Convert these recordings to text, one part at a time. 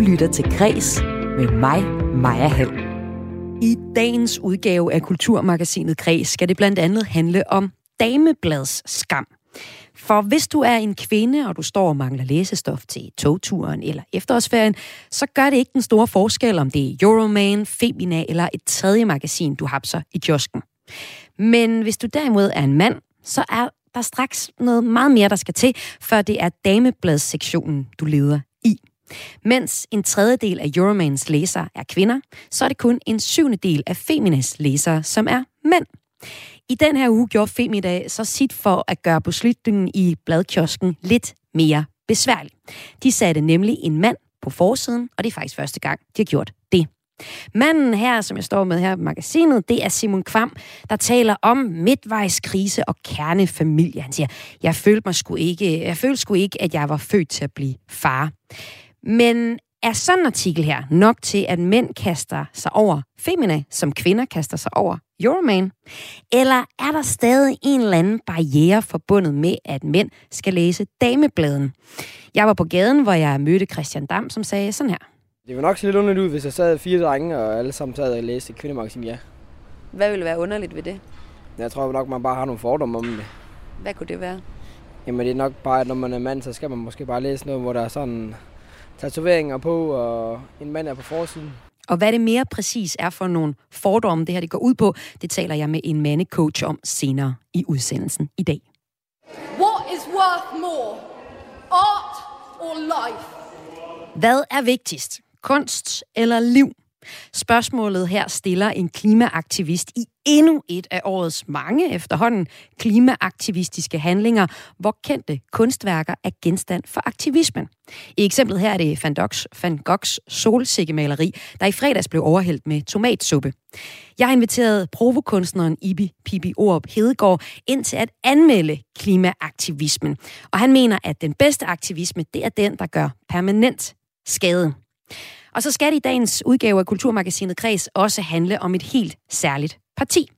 lytter til Græs med mig, Maja Hall. I dagens udgave af Kulturmagasinet Græs skal det blandt andet handle om dameblads skam. For hvis du er en kvinde, og du står og mangler læsestof til togturen eller efterårsferien, så gør det ikke den store forskel, om det er Euroman, Femina eller et tredje magasin, du hapser i kiosken. Men hvis du derimod er en mand, så er der straks noget meget mere, der skal til, før det er damebladssektionen, du leder. Mens en tredjedel af Euromans læsere er kvinder, så er det kun en syvende del af Feminas læsere, som er mænd. I den her uge gjorde Femidag så sit for at gøre beslutningen i bladkiosken lidt mere besværlig. De satte nemlig en mand på forsiden, og det er faktisk første gang, de har gjort det. Manden her, som jeg står med her i magasinet, det er Simon Kvam, der taler om midtvejskrise og kernefamilie. Han siger, jeg følte, mig sgu ikke, jeg følte sgu ikke, at jeg var født til at blive far. Men er sådan en artikel her nok til, at mænd kaster sig over Femina, som kvinder kaster sig over Euroman? Eller er der stadig en eller anden barriere forbundet med, at mænd skal læse damebladen? Jeg var på gaden, hvor jeg mødte Christian Dam, som sagde sådan her. Det vil nok se lidt underligt ud, hvis jeg sad fire drenge, og alle sammen sad og læste kvindemagasin, ja. Hvad ville være underligt ved det? Jeg tror nok, man bare har nogle fordomme om det. Hvad kunne det være? Jamen det er nok bare, at når man er mand, så skal man måske bare læse noget, hvor der er sådan tatoveringer på, og en mand er på forsiden. Og hvad det mere præcis er for nogle fordomme, det her det går ud på, det taler jeg med en mandecoach om senere i udsendelsen i dag. What is worth more? Art or life? Hvad er vigtigst? Kunst eller liv? Spørgsmålet her stiller en klimaaktivist i endnu et af årets mange efterhånden klimaaktivistiske handlinger, hvor kendte kunstværker er genstand for aktivismen. I eksemplet her er det Van Goghs, Van Goghs solsikkemaleri, der i fredags blev overhældt med tomatsuppe. Jeg har inviteret provokunstneren Ibi Pibi Orup Hedegaard ind til at anmelde klimaaktivismen. Og han mener, at den bedste aktivisme, det er den, der gør permanent skade. Og så skal det i dagens udgave af Kulturmagasinet Kreds også handle om et helt særligt parti.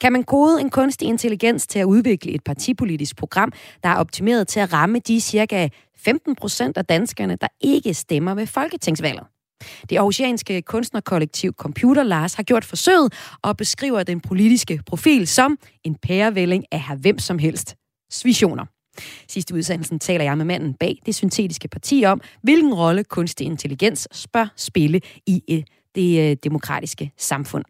Kan man kode en kunstig intelligens til at udvikle et partipolitisk program, der er optimeret til at ramme de cirka 15 procent af danskerne, der ikke stemmer ved folketingsvalget? Det aarhusianske kunstnerkollektiv Computer Lars har gjort forsøget og beskriver den politiske profil som en pærevælling af her hvem som helst visioner. Sidste udsendelsen taler jeg med manden bag det syntetiske parti om, hvilken rolle kunstig intelligens bør spille i øh, det øh, demokratiske samfund.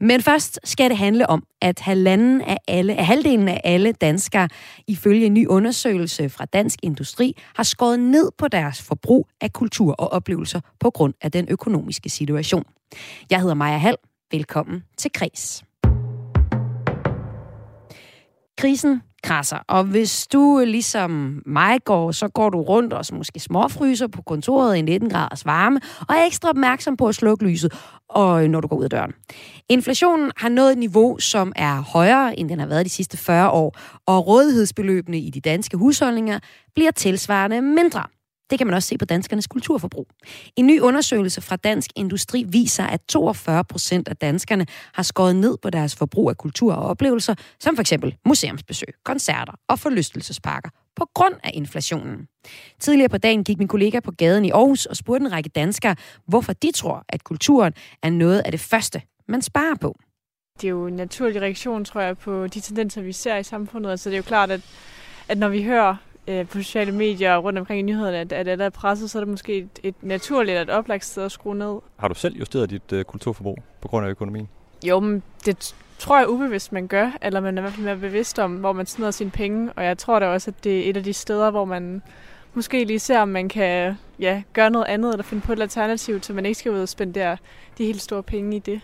Men først skal det handle om, at halvanden af alle, af halvdelen af alle danskere, ifølge en ny undersøgelse fra Dansk Industri, har skåret ned på deres forbrug af kultur og oplevelser på grund af den økonomiske situation. Jeg hedder Maja Hall. Velkommen til Kris. Krisen krasser. Og hvis du øh, ligesom mig går, så går du rundt og måske småfryser på kontoret i 19 graders varme, og er ekstra opmærksom på at slukke lyset, og øh, når du går ud af døren. Inflationen har nået et niveau, som er højere, end den har været de sidste 40 år, og rådighedsbeløbene i de danske husholdninger bliver tilsvarende mindre. Det kan man også se på danskernes kulturforbrug. En ny undersøgelse fra Dansk Industri viser, at 42 procent af danskerne har skåret ned på deres forbrug af kultur og oplevelser, som f.eks. museumsbesøg, koncerter og forlystelsesparker, på grund af inflationen. Tidligere på dagen gik min kollega på gaden i Aarhus og spurgte en række danskere, hvorfor de tror, at kulturen er noget af det første, man sparer på. Det er jo en naturlig reaktion, tror jeg, på de tendenser, vi ser i samfundet. Altså det er jo klart, at, at når vi hører øh, på sociale medier rundt omkring i nyhederne, at, at alle er presset, så er det måske et, et naturligt et oplagt sted at skrue ned. Har du selv justeret dit øh, kulturforbrug på grund af økonomien? Jo, men det tror jeg ubevidst, man gør, eller man er i hvert fald mere bevidst om, hvor man smider sine penge, og jeg tror da også, at det er et af de steder, hvor man måske lige ser, om man kan ja, gøre noget andet, eller finde på et alternativ, så man ikke skal ud og spendere de helt store penge i det.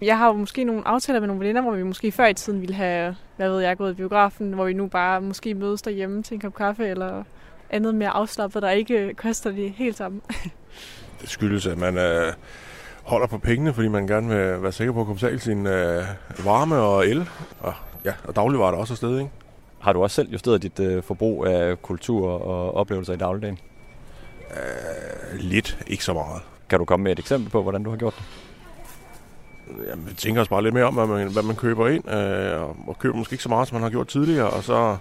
Jeg har jo måske nogle aftaler med nogle veninder, hvor vi måske før i tiden ville have, hvad ved jeg, gået i biografen, hvor vi nu bare måske mødes derhjemme til en kop kaffe eller andet mere afslappet, der ikke koster det helt sammen. det skyldes, at man øh, holder på pengene, fordi man gerne vil være sikker på at kunne betale sin øh, varme og el. Og, ja, og dagligvarer er også afsted, ikke? Har du også selv justeret dit øh, forbrug af kultur og oplevelser i dagligdagen? Øh, lidt, ikke så meget. Kan du komme med et eksempel på, hvordan du har gjort det? Jamen, jeg tænker også bare lidt mere om, hvad man, hvad man køber ind, øh, og køber måske ikke så meget, som man har gjort tidligere, og så,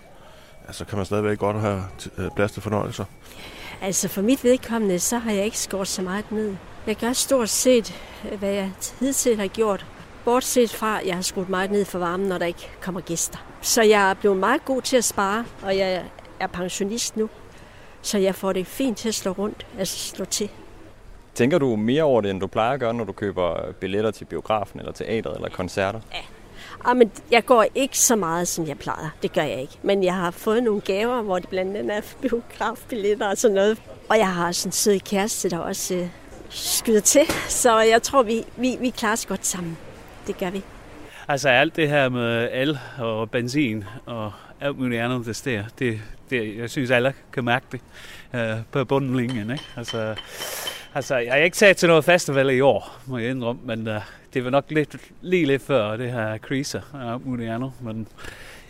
ja, så kan man stadigvæk godt have øh, plads til fornøjelser. Altså for mit vedkommende, så har jeg ikke skåret så meget ned. Jeg gør stort set, øh, hvad jeg hidtil har gjort. Bortset fra, at jeg har skruet meget ned for varmen, når der ikke kommer gæster. Så jeg er blevet meget god til at spare, og jeg er pensionist nu. Så jeg får det fint til at slå rundt, altså slå til. Tænker du mere over det, end du plejer at gøre, når du køber billetter til biografen, eller teateret, eller koncerter? Ja. Ah, men jeg går ikke så meget, som jeg plejer. Det gør jeg ikke. Men jeg har fået nogle gaver, hvor det blandt andet er biografbilletter og sådan noget. Og jeg har sådan en sød kæreste, der også øh, skyder til. Så jeg tror, vi, vi, vi klarer os godt sammen. Det gør vi. Altså alt det her med el og benzin og alt muligt andet, der stiger, det, det, jeg synes, alle kan mærke det uh, på bundlinjen. Ikke? Altså, altså, jeg har ikke taget til noget festival i år, må jeg indrømme, men uh, det var nok lidt, lige lidt før det her kriser og uh, muligt andet. Men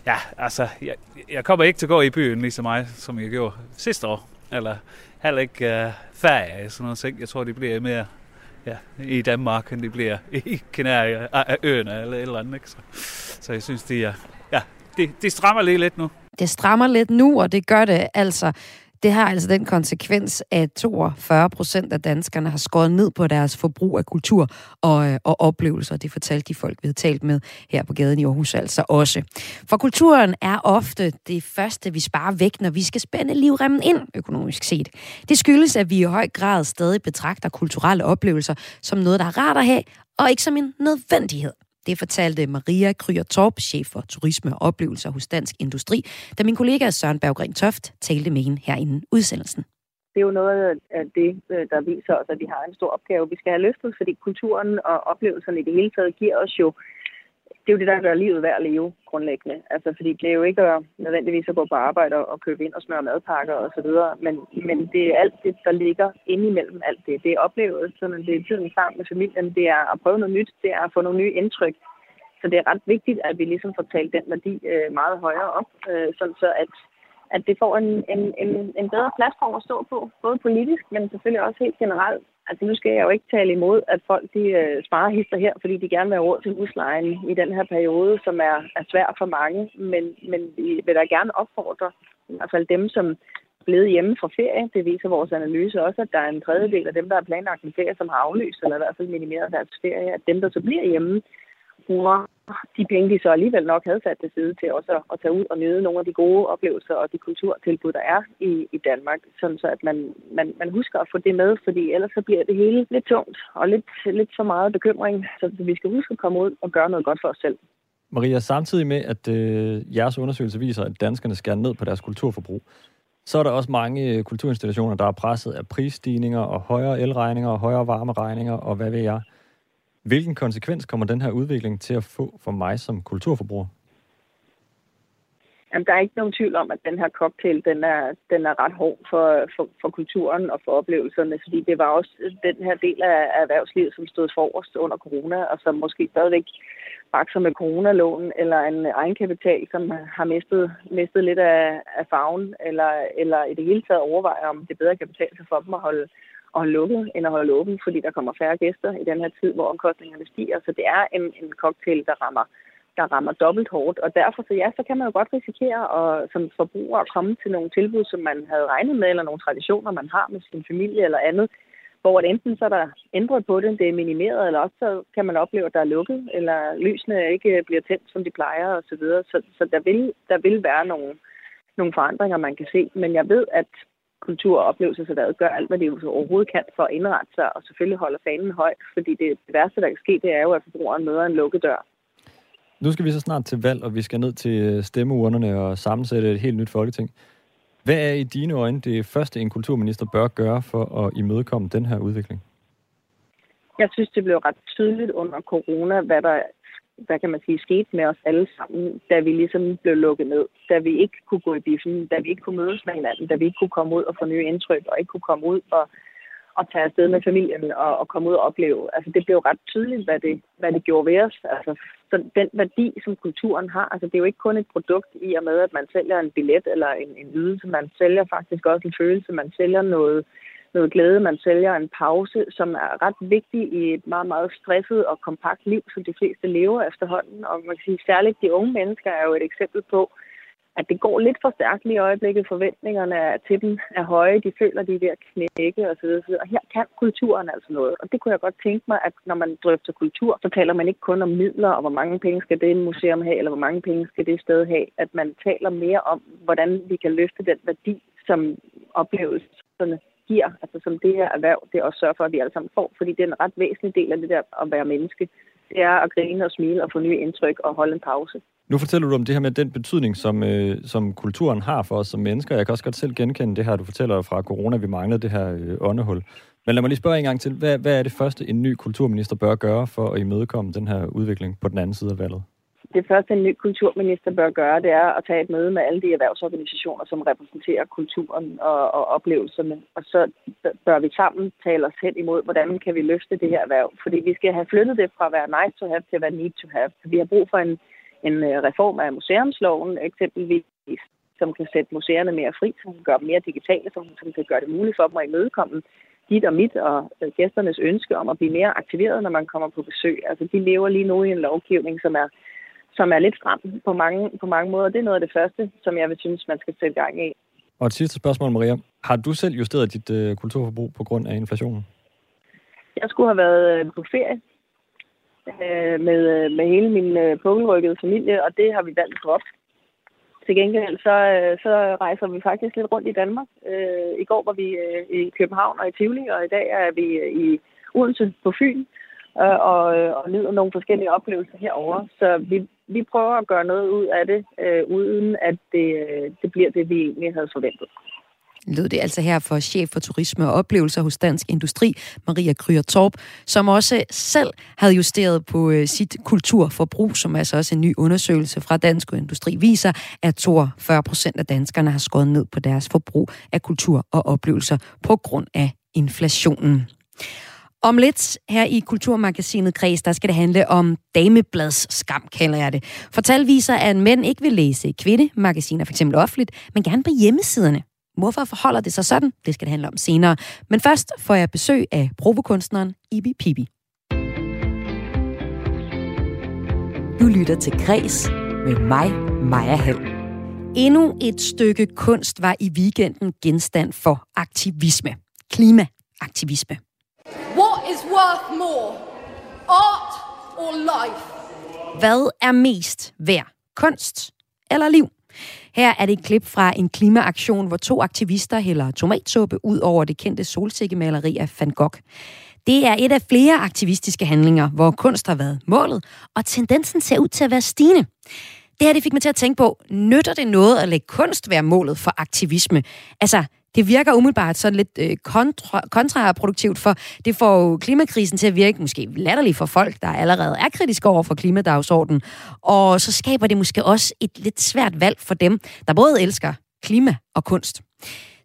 ja, altså, jeg, jeg kommer ikke til at gå i byen lige så meget, som jeg gjorde sidste år. Eller heller ikke uh, ferie, sådan noget ting. Jeg tror, det bliver mere ja, i Danmark, end det bliver i Kanarieøerne eller et eller andet. Ikke? Så, så jeg synes, det er, ja, det, det strammer lige lidt nu. Det strammer lidt nu, og det gør det altså det har altså den konsekvens, at 42 procent af danskerne har skåret ned på deres forbrug af kultur og, øh, og oplevelser. Det fortalte de folk, vi havde talt med her på gaden i Aarhus altså også. For kulturen er ofte det første, vi sparer væk, når vi skal spænde livremmen ind økonomisk set. Det skyldes, at vi i høj grad stadig betragter kulturelle oplevelser som noget, der er rart at have, og ikke som en nødvendighed. Det fortalte Maria Kryer Torp, chef for turisme og oplevelser hos Dansk Industri, da min kollega Søren Berggren Toft talte med hende herinde udsendelsen. Det er jo noget af det, øh, der viser os, at vi har en stor opgave, vi skal have løftet, fordi kulturen og oplevelserne i det hele taget giver os jo det er jo det, der gør livet værd at leve grundlæggende. Altså, fordi det er jo ikke at, nødvendigvis at gå på arbejde og købe ind og smøre madpakker og så videre, men, men det er alt det, der ligger indimellem alt det. Det er oplevelsen, det er tiden sammen med familien, det er at prøve noget nyt, det er at få nogle nye indtryk. Så det er ret vigtigt, at vi ligesom får talt den værdi øh, meget højere op, øh, sådan så at, at det får en, en, en, en bedre platform at stå på, både politisk, men selvfølgelig også helt generelt. Altså nu skal jeg jo ikke tale imod, at folk de øh, sparer hister her, fordi de gerne vil have råd til huslejen i den her periode, som er, er svær for mange. Men, men vi vil da gerne opfordre i hvert fald dem, som er blevet hjemme fra ferie. Det viser vores analyse også, at der er en tredjedel af dem, der har planlagt en ferie, som har aflyst, eller i hvert fald minimeret deres ferie. At dem, der så bliver hjemme, bruger de penge, de så alligevel nok havde sat til side til også at tage ud og nyde nogle af de gode oplevelser og de kulturtilbud, der er i, i Danmark, sådan så at man, man, man husker at få det med, fordi ellers så bliver det hele lidt tungt og lidt, lidt for meget bekymring, så vi skal huske at komme ud og gøre noget godt for os selv. Maria, samtidig med, at øh, jeres undersøgelse viser, at danskerne skærer ned på deres kulturforbrug, så er der også mange øh, kulturinstitutioner, der er presset af prisstigninger og højere elregninger og højere varmeregninger og hvad ved jeg. Hvilken konsekvens kommer den her udvikling til at få for mig som kulturforbruger? Jamen, der er ikke nogen tvivl om, at den her cocktail, den er, den er ret hård for, for, for kulturen og for oplevelserne, fordi det var også den her del af erhvervslivet, som stod forrest under corona, og som måske stadigvæk bakser med coronalån eller en egenkapital, som har mistet, mistet lidt af, af farven, eller, eller i det hele taget overvejer, om det bedre kan betale sig for dem at holde, at holde lukket, end at holde åben, fordi der kommer færre gæster i den her tid, hvor omkostningerne stiger. Så det er en, en cocktail, der rammer, der rammer dobbelt hårdt. Og derfor så ja, så kan man jo godt risikere at, som forbruger at komme til nogle tilbud, som man havde regnet med, eller nogle traditioner, man har med sin familie eller andet, hvor enten så er der ændret på det, det er minimeret, eller også så kan man opleve, at der er lukket, eller lysene ikke bliver tændt, som de plejer osv. Så, videre. så, så der, vil, der vil være nogle, nogle forandringer, man kan se. Men jeg ved, at kultur- og oplevelseserhvervet gør alt, hvad de overhovedet kan for at indrette sig, og selvfølgelig holde fanen højt, fordi det, det værste, der kan ske, det er jo, at forbrugeren møder en lukket dør. Nu skal vi så snart til valg, og vi skal ned til stemmeurnerne og sammensætte et helt nyt folketing. Hvad er i dine øjne det første, en kulturminister bør gøre for at imødekomme den her udvikling? Jeg synes, det blev ret tydeligt under corona, hvad der hvad kan man sige, skete med os alle sammen, da vi ligesom blev lukket ned. Da vi ikke kunne gå i biffen, da vi ikke kunne mødes med hinanden, da vi ikke kunne komme ud og få nye indtryk, og ikke kunne komme ud og, og tage afsted med familien og, og komme ud og opleve. Altså det blev ret tydeligt, hvad det, hvad det gjorde ved os. Altså så den værdi, som kulturen har, altså det er jo ikke kun et produkt i og med, at man sælger en billet eller en, en ydelse. Man sælger faktisk også en følelse. Man sælger noget, noget glæde. Man sælger en pause, som er ret vigtig i et meget, meget stresset og kompakt liv, som de fleste lever efterhånden. Og man kan sige, særligt de unge mennesker er jo et eksempel på, at det går lidt for stærkt lige i øjeblikket. Forventningerne til dem er høje. De føler, de er ved at knække osv. Og her kan kulturen altså noget. Og det kunne jeg godt tænke mig, at når man drøfter kultur, så taler man ikke kun om midler og hvor mange penge skal det museum have, eller hvor mange penge skal det sted have. At man taler mere om, hvordan vi kan løfte den værdi, som oplevelserne giver, altså som det her erhverv, det også sørger for, at vi alle sammen får, fordi det er en ret væsentlig del af det der at være menneske. Det er at grine og smile og få nye indtryk og holde en pause. Nu fortæller du om det her med den betydning, som, øh, som kulturen har for os som mennesker. Jeg kan også godt selv genkende det her, du fortæller fra corona, vi manglede det her øh, åndehul. Men lad mig lige spørge en gang til, hvad, hvad er det første, en ny kulturminister bør gøre for at imødekomme den her udvikling på den anden side af valget? Det første, en ny kulturminister bør gøre, det er at tage et møde med alle de erhvervsorganisationer, som repræsenterer kulturen og, og oplevelserne. Og så bør vi sammen tale os hen imod, hvordan kan vi løfte det her erhverv. Fordi vi skal have flyttet det fra at være nice to have til at være need to have. Vi har brug for en, en øh, reform af museumsloven eksempelvis, som kan sætte museerne mere fri, som kan gøre dem mere digitale, som, som kan gøre det muligt for dem at imødekomme dit og mit og øh, gæsternes ønske om at blive mere aktiveret, når man kommer på besøg. Altså, de lever lige nu i en lovgivning, som er som er lidt stram på mange, på mange måder. Det er noget af det første, som jeg vil synes, man skal sætte gang i. Og et sidste spørgsmål, Maria. Har du selv justeret dit øh, kulturforbrug på grund af inflationen? Jeg skulle have været øh, på ferie øh, med, øh, med hele min øh, pukkelrykkede familie, og det har vi valgt at droppe. Til gengæld så, øh, så rejser vi faktisk lidt rundt i Danmark. Øh, I går var vi øh, i København og i Tivoli, og i dag er vi øh, i Odense på Fyn øh, øh, og, øh, og nyder nogle forskellige oplevelser herover. Så vi, vi prøver at gøre noget ud af det, øh, uden at det, øh, det bliver det, vi egentlig havde forventet. Lød det altså her for chef for turisme og oplevelser hos Dansk Industri, Maria Kryer Torp, som også selv havde justeret på øh, sit kulturforbrug, som altså også en ny undersøgelse fra Dansk Industri viser, at 42 procent af danskerne har skåret ned på deres forbrug af kultur og oplevelser på grund af inflationen. Om lidt her i Kulturmagasinet Kreds, der skal det handle om dameblads skam, kalder jeg det. For tal viser, at mænd ikke vil læse kvindemagasiner, f.eks. offentligt, men gerne på hjemmesiderne. Hvorfor forholder det sig sådan? Det skal det handle om senere. Men først får jeg besøg af provokunstneren Ibi Pibi. Du lytter til Græs med mig, Maja Hall. Endnu et stykke kunst var i weekenden genstand for aktivisme. Klimaaktivisme. What is worth more, art or life? Hvad er mest værd? Kunst eller liv? Her er det et klip fra en klimaaktion, hvor to aktivister hælder tomatsuppe ud over det kendte solsikkemaleri af Van Gogh. Det er et af flere aktivistiske handlinger, hvor kunst har været målet, og tendensen ser ud til at være stigende. Det her det fik mig til at tænke på, nytter det noget at lade kunst være målet for aktivisme? Altså, det virker umiddelbart sådan lidt øh, kontra, kontraproduktivt, for det får jo klimakrisen til at virke måske latterligt for folk, der allerede er kritiske over for klimadagsordenen. Og så skaber det måske også et lidt svært valg for dem, der både elsker klima og kunst.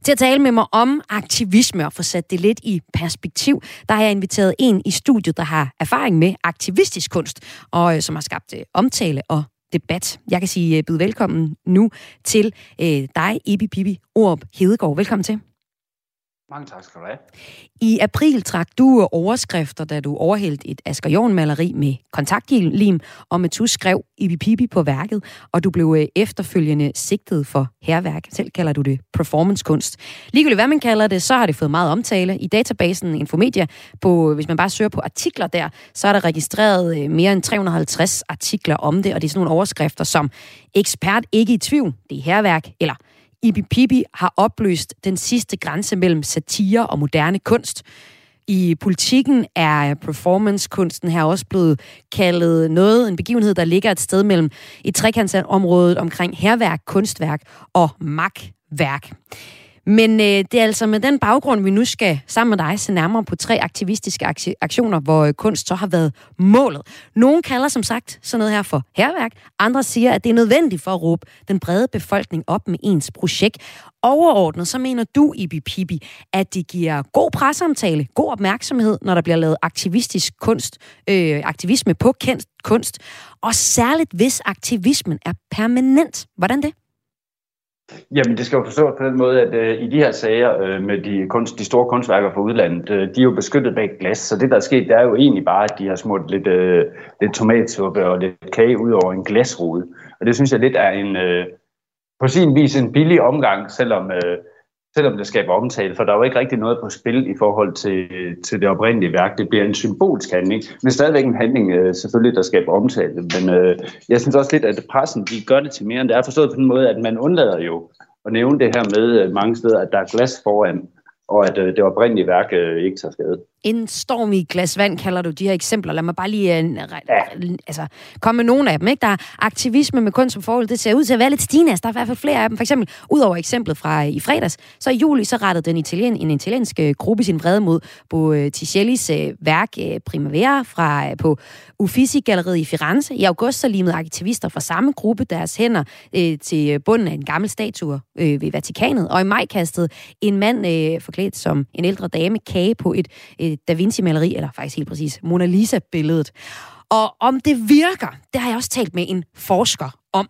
Til at tale med mig om aktivisme og få sat det lidt i perspektiv, der har jeg inviteret en i studiet, der har erfaring med aktivistisk kunst, og øh, som har skabt øh, omtale og debat. Jeg kan sige byde byd velkommen nu til øh, dig, Ibi Pibi Orb Hedegaard. Velkommen til. Mange tak skal du have. I april trak du overskrifter, da du overhældte et Asger Jorn-maleri med kontaktlim, og med tu skrev Ibi Pibi på værket, og du blev øh, efterfølgende sigtet for herværk. Selv kalder du det performancekunst. Ligegyldigt hvad man kalder det, så har det fået meget omtale. I databasen Infomedia, på, hvis man bare søger på artikler der, så er der registreret øh, mere end 350 artikler om det, og det er sådan nogle overskrifter som ekspert ikke i tvivl, det er herværk, eller Ibi Pibi har opløst den sidste grænse mellem satire og moderne kunst. I politikken er performancekunsten her også blevet kaldet noget, en begivenhed, der ligger et sted mellem et trekantsområde omkring herværk, kunstværk og magtværk. Men øh, det er altså med den baggrund, vi nu skal sammen med dig se nærmere på tre aktivistiske aktioner, hvor øh, kunst så har været målet. Nogle kalder som sagt sådan noget her for herværk. Andre siger, at det er nødvendigt for at råbe den brede befolkning op med ens projekt. Overordnet så mener du, Ibi Pibi, at det giver god presseomtale, god opmærksomhed, når der bliver lavet aktivistisk kunst, øh, aktivisme på kendt kunst, og særligt hvis aktivismen er permanent. Hvordan det? Jamen, det skal jo forstås på den måde, at øh, i de her sager øh, med de, kunst, de store kunstværker fra udlandet, øh, de er jo beskyttet bag glas, så det, der er sket, det er jo egentlig bare, at de har smurt lidt, øh, lidt tomatsuppe og lidt kage ud over en glasrude. Og det synes jeg lidt er en, øh, på sin vis en billig omgang, selvom, øh, selvom det skaber omtale, for der er jo ikke rigtig noget på spil i forhold til, til det oprindelige værk. Det bliver en symbolsk handling, men stadigvæk en handling øh, selvfølgelig, der skaber omtale. Men øh, jeg synes også lidt, at pressen de gør det til mere, end det er forstået på den måde, at man undlader jo at nævne det her med øh, mange steder, at der er glas foran, og at øh, det oprindelige værk øh, ikke tager skade. En storm i glas vand kalder du de her eksempler. Lad mig bare lige uh, ja. altså, komme med nogle af dem. Ikke? Der er aktivisme med kunst som forhold. Det ser ud til at være lidt stigende. Altså, der er i hvert fald flere af dem. For eksempel, ud over eksemplet fra i fredags, så i juli så rettede den italien, en italiensk uh, gruppe sin vrede mod Botticellis uh, værk uh, Primavera fra, uh, på Uffizi-galleriet i Firenze. I august så limede aktivister fra samme gruppe deres hænder uh, til bunden af en gammel statue uh, ved Vatikanet. Og i maj kastede en mand uh, forklædt som en ældre dame kage på et, et Da Vinci-maleri, eller faktisk helt præcis Mona Lisa-billedet. Og om det virker, det har jeg også talt med en forsker om.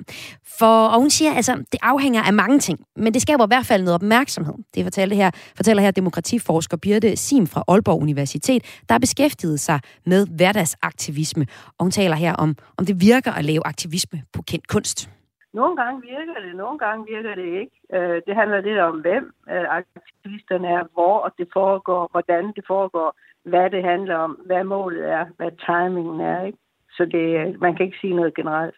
For, og hun siger, altså, det afhænger af mange ting, men det skaber i hvert fald noget opmærksomhed. Det fortæller her, fortæller her demokratiforsker Birte Sim fra Aalborg Universitet, der har beskæftiget sig med hverdagsaktivisme. Og hun taler her om, om det virker at lave aktivisme på kendt kunst. Nogle gange virker det, nogle gange virker det ikke. Øh, det handler lidt om, hvem øh, aktivisterne er, hvor det foregår, hvordan det foregår, hvad det handler om, hvad målet er, hvad timingen er. Ikke? Så det, øh, man kan ikke sige noget generelt.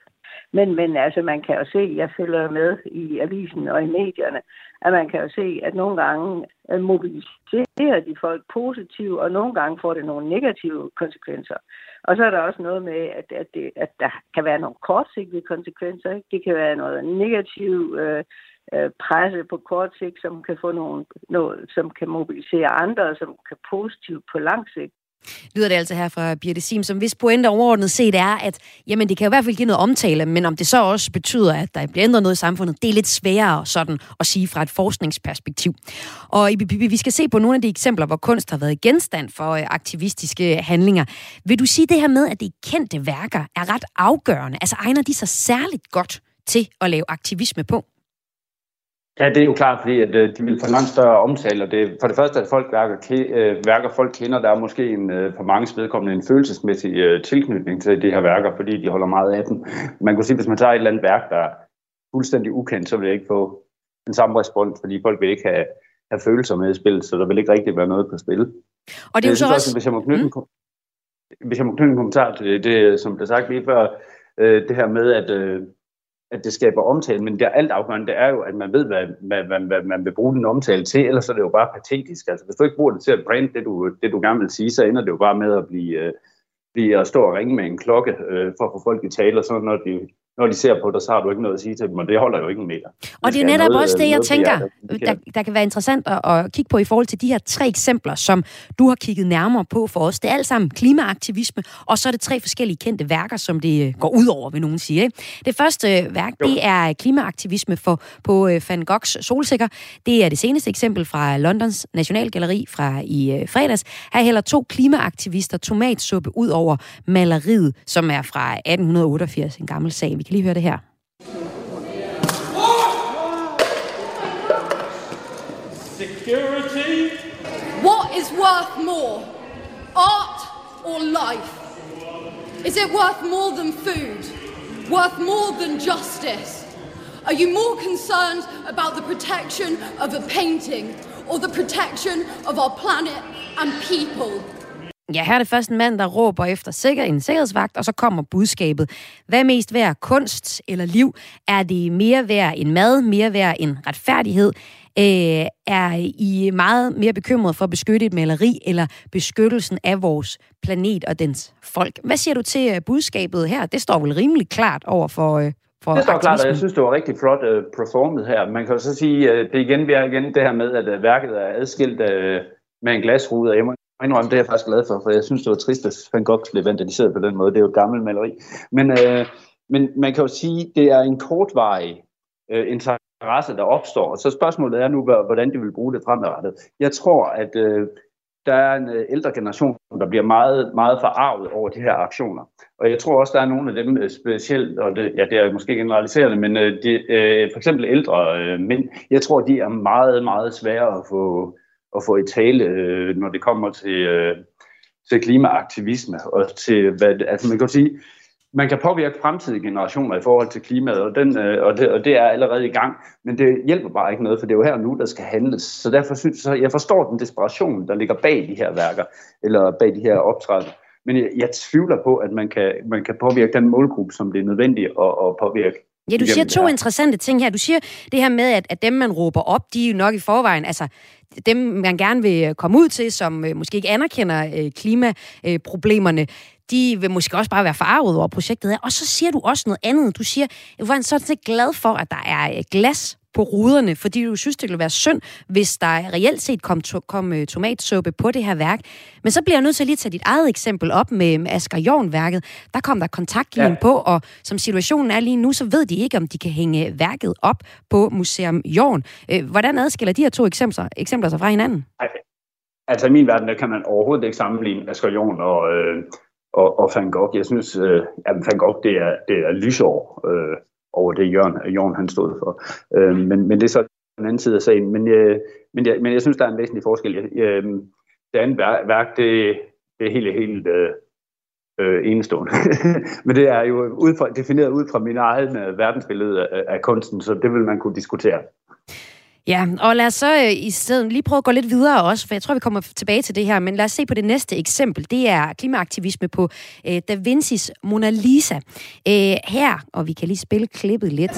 Men, men altså, man kan jo se, jeg følger med i avisen og i medierne, at man kan jo se, at nogle gange øh, mobiliserer de folk positivt, og nogle gange får det nogle negative konsekvenser. Og så er der også noget med, at, at, det, at der kan være nogle kortsigtede konsekvenser. Ikke? Det kan være noget negativ øh, øh, presse på kort sigt, som kan få nogle, noget, som kan mobilisere andre, som kan positivt på lang sigt lyder det altså her fra Birte Sim, som hvis pointe overordnet set er, at jamen, det kan i hvert fald give noget omtale, men om det så også betyder, at der bliver ændret noget i samfundet, det er lidt sværere sådan at sige fra et forskningsperspektiv. Og vi skal se på nogle af de eksempler, hvor kunst har været genstand for øh, aktivistiske handlinger. Vil du sige det her med, at de kendte værker er ret afgørende? Altså egner de sig særligt godt til at lave aktivisme på? Ja, det er jo klart, fordi at, øh, de vil få langt større omtale, og det for det første, at folk værker, øh, værker folk kender, der er måske en, øh, for mange vedkommende en følelsesmæssig øh, tilknytning til de her værker, fordi de holder meget af dem. Man kunne sige, hvis man tager et eller andet værk, der er fuldstændig ukendt, så vil det ikke få den samme respons, fordi folk vil ikke have, have følelser med i spil, så der vil ikke rigtig være noget på spil. Og det er jo så også... også... Hvis jeg må knytte, mm. en, hvis jeg må knytte en kommentar til det, som blev sagt lige før, øh, det her med, at øh, at det skaber omtale, men det er alt afgørende, det er jo, at man ved, hvad, hvad, hvad, hvad man vil bruge den omtale til, ellers er det jo bare patetisk. Altså, hvis du ikke bruger det til at brande det, du, det, du gerne vil sige, så ender det jo bare med at blive, øh, blive at stå og ringe med en klokke øh, for at få folk i tale, og så når de når de ser på dig, så har du ikke noget at sige til dem, og det holder jo ikke en meter. Og det er netop noget, også det, jeg tænker, der, der kan være interessant at, at kigge på i forhold til de her tre eksempler, som du har kigget nærmere på for os. Det er alt sammen klimaaktivisme, og så er det tre forskellige kendte værker, som det øh, går ud over, vil nogen sige. Ikke? Det første øh, værk, jo. det er klimaaktivisme for, på øh, Van Goghs solsikker. Det er det seneste eksempel fra Londons Nationalgalleri fra i fredags. Her hælder to klimaaktivister tomatsuppe ud over maleriet, som er fra 1888, en gammel sag. Vi kan lige høre det her. Security. What is worth more, art or life? Is it worth more than food? Worth more than justice? Are you more concerned about the protection of a painting or the protection of our planet and people? Ja, her er det først en mand, der råber efter sikker, en sikkerhedsvagt, og så kommer budskabet. Hvad er mest værd, kunst eller liv? Er det mere værd end mad, mere værd end retfærdighed? Øh, er I meget mere bekymret for at beskytte et maleri eller beskyttelsen af vores planet og dens folk? Hvad siger du til uh, budskabet her? Det står vel rimelig klart over for, uh, for Det står klart, og jeg synes, det var rigtig flot uh, performet her. Man kan jo så sige, uh, det igen, vi er igen det her med, at uh, værket er adskilt uh, med en glasrude, og jeg må indrømme, det er jeg faktisk glad for, for jeg synes, det var trist, at Van Gogh blev vandaliseret på den måde. Det er jo et gammelt maleri. Men, øh, men man kan jo sige, det er en kortvarig øh, interesse, der opstår. Og så spørgsmålet er nu, hvordan de vil bruge det fremadrettet. Jeg tror, at øh, der er en øh, ældre generation, der bliver meget, meget forarvet over de her aktioner. Og jeg tror også, der er nogle af dem øh, specielt, og det, ja, det er måske generaliserende, men øh, de, øh, for eksempel ældre øh, mænd, jeg tror, de er meget, meget svære at få, at få i tale, øh, når det kommer til, øh, til klimaaktivisme og til, hvad, altså man kan sige, man kan påvirke fremtidige generationer i forhold til klimaet, og, den, øh, og, det, og det er allerede i gang, men det hjælper bare ikke noget, for det er jo her nu, der skal handles. Så derfor synes jeg, jeg forstår den desperation, der ligger bag de her værker, eller bag de her optrædener. Men jeg, jeg tvivler på, at man kan, man kan påvirke den målgruppe, som det er nødvendigt at, at påvirke. Ja, du siger to interessante ting her. Du siger det her med, at, at dem, man råber op, de er jo nok i forvejen, altså dem, man gerne vil komme ud til, som øh, måske ikke anerkender øh, klimaproblemerne, de vil måske også bare være farvet over projektet her. Og så siger du også noget andet. Du siger, jeg var sådan set glad for, at der er øh, glas på ruderne, fordi du synes, det ville være synd, hvis der reelt set kom, to, kom uh, tomatsuppe på det her værk. Men så bliver jeg nødt til at lige tage dit eget eksempel op med, med Asger Jorn-værket. Der kom der kontaktlinjen ja. på, og som situationen er lige nu, så ved de ikke, om de kan hænge værket op på Museum Jorn. Uh, hvordan adskiller de her to eksempler, eksempler sig fra hinanden? Ej, altså i min verden, der kan man overhovedet ikke sammenligne Asger Jorn og, øh, og, og Van Gogh. Jeg synes, øh, at Van Gogh, det er, det er lysår. Øh, over det, Jørgen, Jørgen han stod for. Øh, men, men det er så den anden side af sagen. Men, øh, men, jeg, men jeg synes, der er en væsentlig forskel. Øh, det andet værk, det, det er helt, helt øh, øh, enestående. men det er jo ud fra, defineret ud fra min egen øh, verdensbillede af, af kunsten, så det vil man kunne diskutere. Ja, og lad os så øh, i stedet lige prøve at gå lidt videre også, for jeg tror, vi kommer tilbage til det her, men lad os se på det næste eksempel. Det er klimaaktivisme på øh, Da Vinci's Mona Lisa. Øh, her, og vi kan lige spille klippet lidt.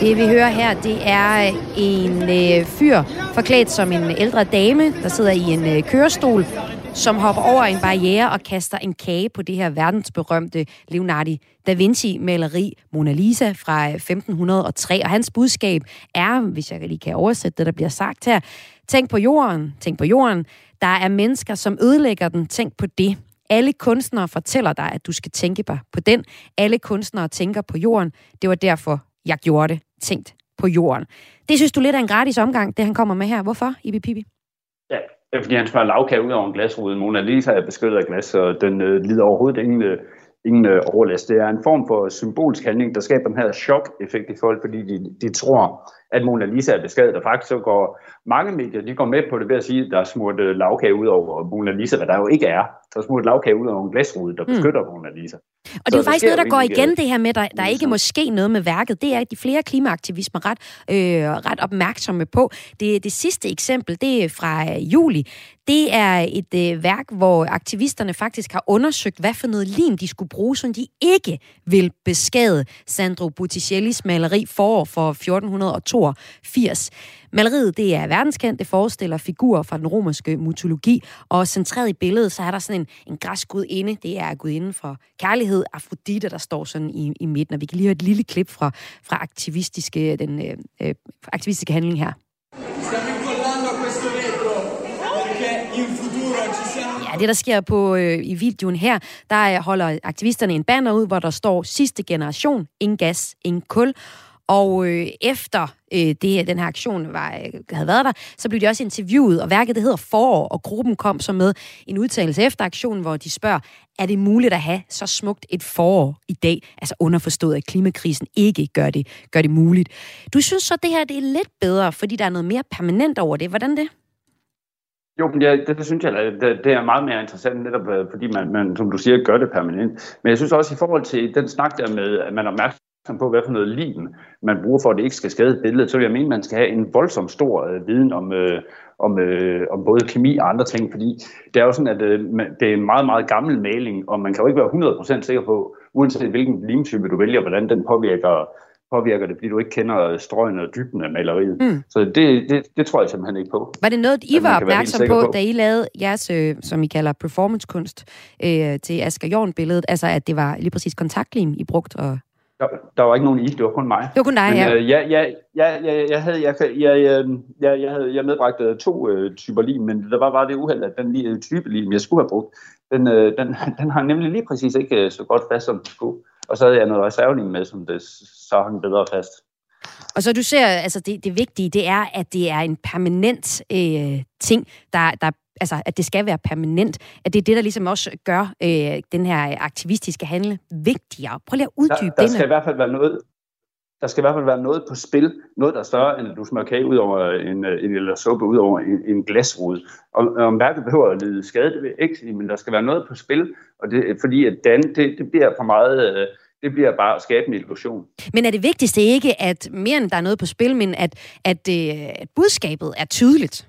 Det vi hører her, det er øh, en øh, fyr forklædt som en ældre dame, der sidder i en øh, kørestol, som hopper over en barriere og kaster en kage på det her verdensberømte Leonardo da Vinci-maleri Mona Lisa fra øh, 1503. Og hans budskab er, hvis jeg lige kan oversætte det, der bliver sagt her, tænk på jorden, tænk på jorden. Der er mennesker, som ødelægger den. Tænk på det. Alle kunstnere fortæller dig, at du skal tænke på den. Alle kunstnere tænker på jorden. Det var derfor, jeg gjorde det. Tænkt på jorden. Det synes du lidt er en gratis omgang, det han kommer med her. Hvorfor, Ibi Pibi? Ja, det er, fordi han smører lavkage ud over en glasrude. Mona Lisa er beskyttet af glas, og den øh, lider overhovedet ingen, øh, ingen øh, overlast. Det er en form for symbolsk handling, der skaber den her chok-effekt i folk, fordi de, de tror, at Mona Lisa er beskadiget. Og faktisk så går mange medier, de går med på det ved at sige, at der er smurt øh, lavkage ud over Mona Lisa, hvad der jo ikke er. Der er smurt lavkage ud over en glasrude, der hmm. beskytter mm. Mona Lisa. Og det er jo faktisk noget, der går igen, det her med, at der, der ikke må ske noget med værket. Det er de flere klimaaktivismer ret, øh, ret opmærksomme på. Det, det sidste eksempel, det er fra øh, juli. Det er et øh, værk, hvor aktivisterne faktisk har undersøgt, hvad for noget lim de skulle bruge, så de ikke vil beskade Sandro Botticellis maleri forår for 82. Maleriet det er verdenskendt, det forestiller figurer fra den romerske mytologi, og centreret i billedet, så er der sådan en, en græsk gudinde, det er gudinden for kærlighed, Afrodite, der står sådan i, i midten, og vi kan lige høre et lille klip fra, fra aktivistiske, den øh, øh aktivistiske handling her. Ja, det der sker på øh, i videoen her, der holder aktivisterne en banner ud, hvor der står sidste generation, ingen gas, ingen kul. Og øh, efter øh, det, den her aktion var, øh, havde været der, så blev de også interviewet, og værket det hedder Forår, og gruppen kom så med en udtalelse efter aktionen, hvor de spørger, er det muligt at have så smukt et forår i dag? Altså underforstået, at klimakrisen ikke gør det, gør det muligt. Du synes så, at det her det er lidt bedre, fordi der er noget mere permanent over det. Hvordan det? Jo, men det, det, det synes jeg, det, det er meget mere interessant, netop øh, fordi man, man, som du siger, gør det permanent. Men jeg synes også i forhold til den snak der med, at man er opmærksom på, hvad for noget lim man bruger for, at det ikke skal skade billedet, så vil jeg mene, at man skal have en voldsom stor øh, viden om, øh, om, øh, om både kemi og andre ting, fordi det er jo sådan, at øh, det er en meget, meget gammel maling, og man kan jo ikke være 100% sikker på, uanset hvilken limtype du vælger, hvordan den påvirker påvirker det, fordi du ikke kender strøgen og dybden af maleriet. Mm. Så det, det, det tror jeg simpelthen ikke på. Var det noget, I var opmærksom på, på, da I lavede jeres, øh, som I kalder performancekunst, øh, til Asger Jorn-billedet? Altså, at det var lige præcis kontaktlim, I brugt og der, der var ikke nogen i, det var kun mig. Det var kun dig, Men, ja. Øh, ja, ja, ja, ja, jeg, havde, jeg, jeg, jeg, jeg, jeg, havde, jeg medbragte to øh, typer lim, men der var bare det uheld, at den lige, type lim, jeg skulle have brugt, den, øh, den, den har nemlig lige præcis ikke øh, så godt fast, som den skulle. Og så havde jeg noget reservelim med, som det så hang bedre fast. Og så du ser, altså det, det vigtige, det er, at det er en permanent øh, ting, der, der altså, at det skal være permanent, at det er det, der ligesom også gør øh, den her aktivistiske handle vigtigere. Prøv lige at uddybe der, der skal i hvert fald være noget, der skal i hvert fald være noget på spil, noget der er større, end at du smører kage ud over en, en eller suppe ud over en, en glasrude. Og, og mærket behøver at lide skade, det vil ikke sige, men der skal være noget på spil, og det, fordi at dan, det, det bliver for meget... Øh, det bliver bare at skabe en illusion. Men er det vigtigste ikke, at mere end der er noget på spil, men at, at, øh, at budskabet er tydeligt?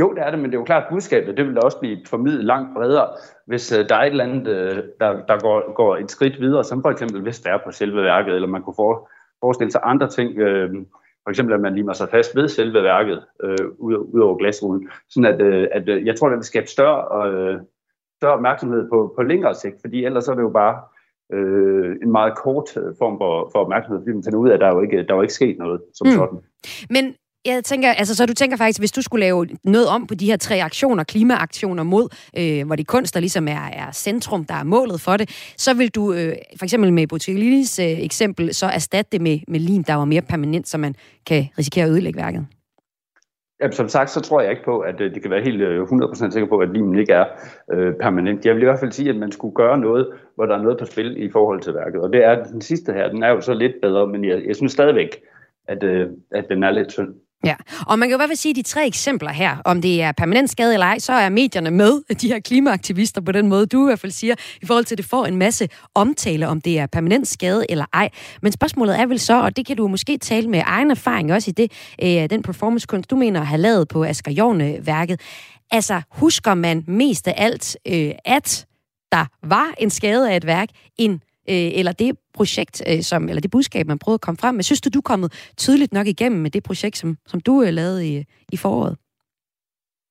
Jo, det er det, men det er jo klart, at budskabet det vil da også blive formidlet langt bredere, hvis uh, der er et eller andet, uh, der, der går, går et skridt videre, som for eksempel hvis det er på selve værket, eller man kunne for, forestille sig andre ting, uh, for eksempel at man limer sig fast ved selve værket, uh, ud, ud over glasruden, sådan at, uh, at jeg tror, det vil skabe større, uh, større opmærksomhed på, på længere sigt, fordi ellers er det jo bare uh, en meget kort form for, for opmærksomhed, fordi man finder ud af, at der er jo ikke, der er jo ikke sket noget som mm. sådan. Men jeg tænker, altså, så du tænker faktisk, hvis du skulle lave noget om på de her tre aktioner, klimaaktioner mod, øh, hvor det kunst, der ligesom er, er centrum, der er målet for det, så vil du øh, for eksempel med Bottigelli's øh, eksempel, så erstatte det med, med lim, der var mere permanent, så man kan risikere at ødelægge værket. Jamen, som sagt, så tror jeg ikke på, at øh, det kan være helt øh, 100% sikker på, at limen ikke er øh, permanent. Jeg vil i hvert fald sige, at man skulle gøre noget, hvor der er noget på spil i forhold til værket. Og det er den sidste her, den er jo så lidt bedre, men jeg, jeg synes stadigvæk, at, øh, at den er lidt tynd. Ja, og man kan jo bare sige, at de tre eksempler her, om det er permanent skade eller ej, så er medierne med, de her klimaaktivister på den måde, du i hvert fald siger, i forhold til, at det får en masse omtale, om det er permanent skade eller ej. Men spørgsmålet er vel så, og det kan du måske tale med egen erfaring også i det, øh, den performancekunst, du mener at have lavet på Asger Jorne-værket. Altså, husker man mest af alt, øh, at der var en skade af et værk, end øh, eller det projekt, øh, som, eller det budskab, man prøvede at komme frem med. Synes du, du er kommet tydeligt nok igennem med det projekt, som, som du øh, lavede i, i foråret?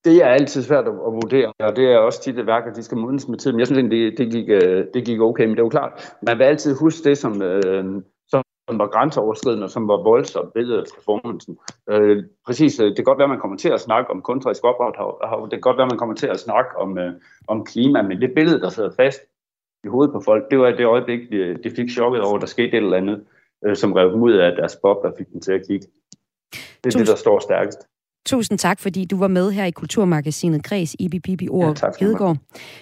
Det er altid svært at, at vurdere, og det er også tit, at de skal modnes med tiden. Men jeg synes egentlig, det, det, gik, øh, det gik okay, men det er jo klart, man vil altid huske det, som, øh, som var grænseoverskridende, og som var voldsomt ved performancen. Øh, præcis, øh, det kan godt være, at man kommer til at snakke om kunstnerisk ophav, det kan godt være, at man kommer til at snakke om, øh, om klima, men det billede, der sidder fast, i hovedet på folk, det var det øjeblik, de, de fik chokket over, at der skete et eller andet, øh, som rev dem ud af deres bob, der fik dem til at kigge. Det er det, der står stærkest. Tusind tak, fordi du var med her i Kulturmagasinet Græs, Ibi Bibi Ord ja, Hedegaard,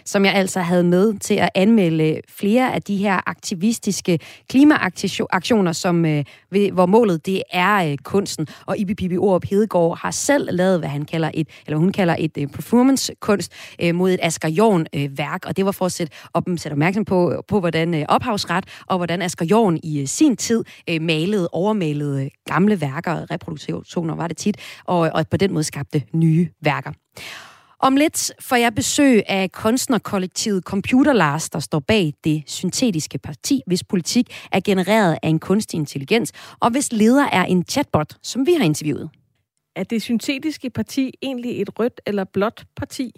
som jeg altså havde med til at anmelde flere af de her aktivistiske klimaaktioner, som, øh, hvor målet det er øh, kunsten. Og Ibi Bibi Ord Hedegaard har selv lavet, hvad han kalder et, eller hun kalder et øh, performance-kunst mod et Asger Jorn øh, værk, og det var for at sætte, op, sætte opmærksom på, på hvordan ophavsret, og hvordan Asger Jorn i sin tid malede, overmalede gamle værker, reproduktioner var det tit, og, og på den måde skabte nye værker. Om lidt får jeg besøg af kunstnerkollektivet Computer Lars, der står bag det syntetiske parti, hvis politik er genereret af en kunstig intelligens, og hvis leder er en chatbot, som vi har interviewet. Er det syntetiske parti egentlig et rødt eller blåt parti?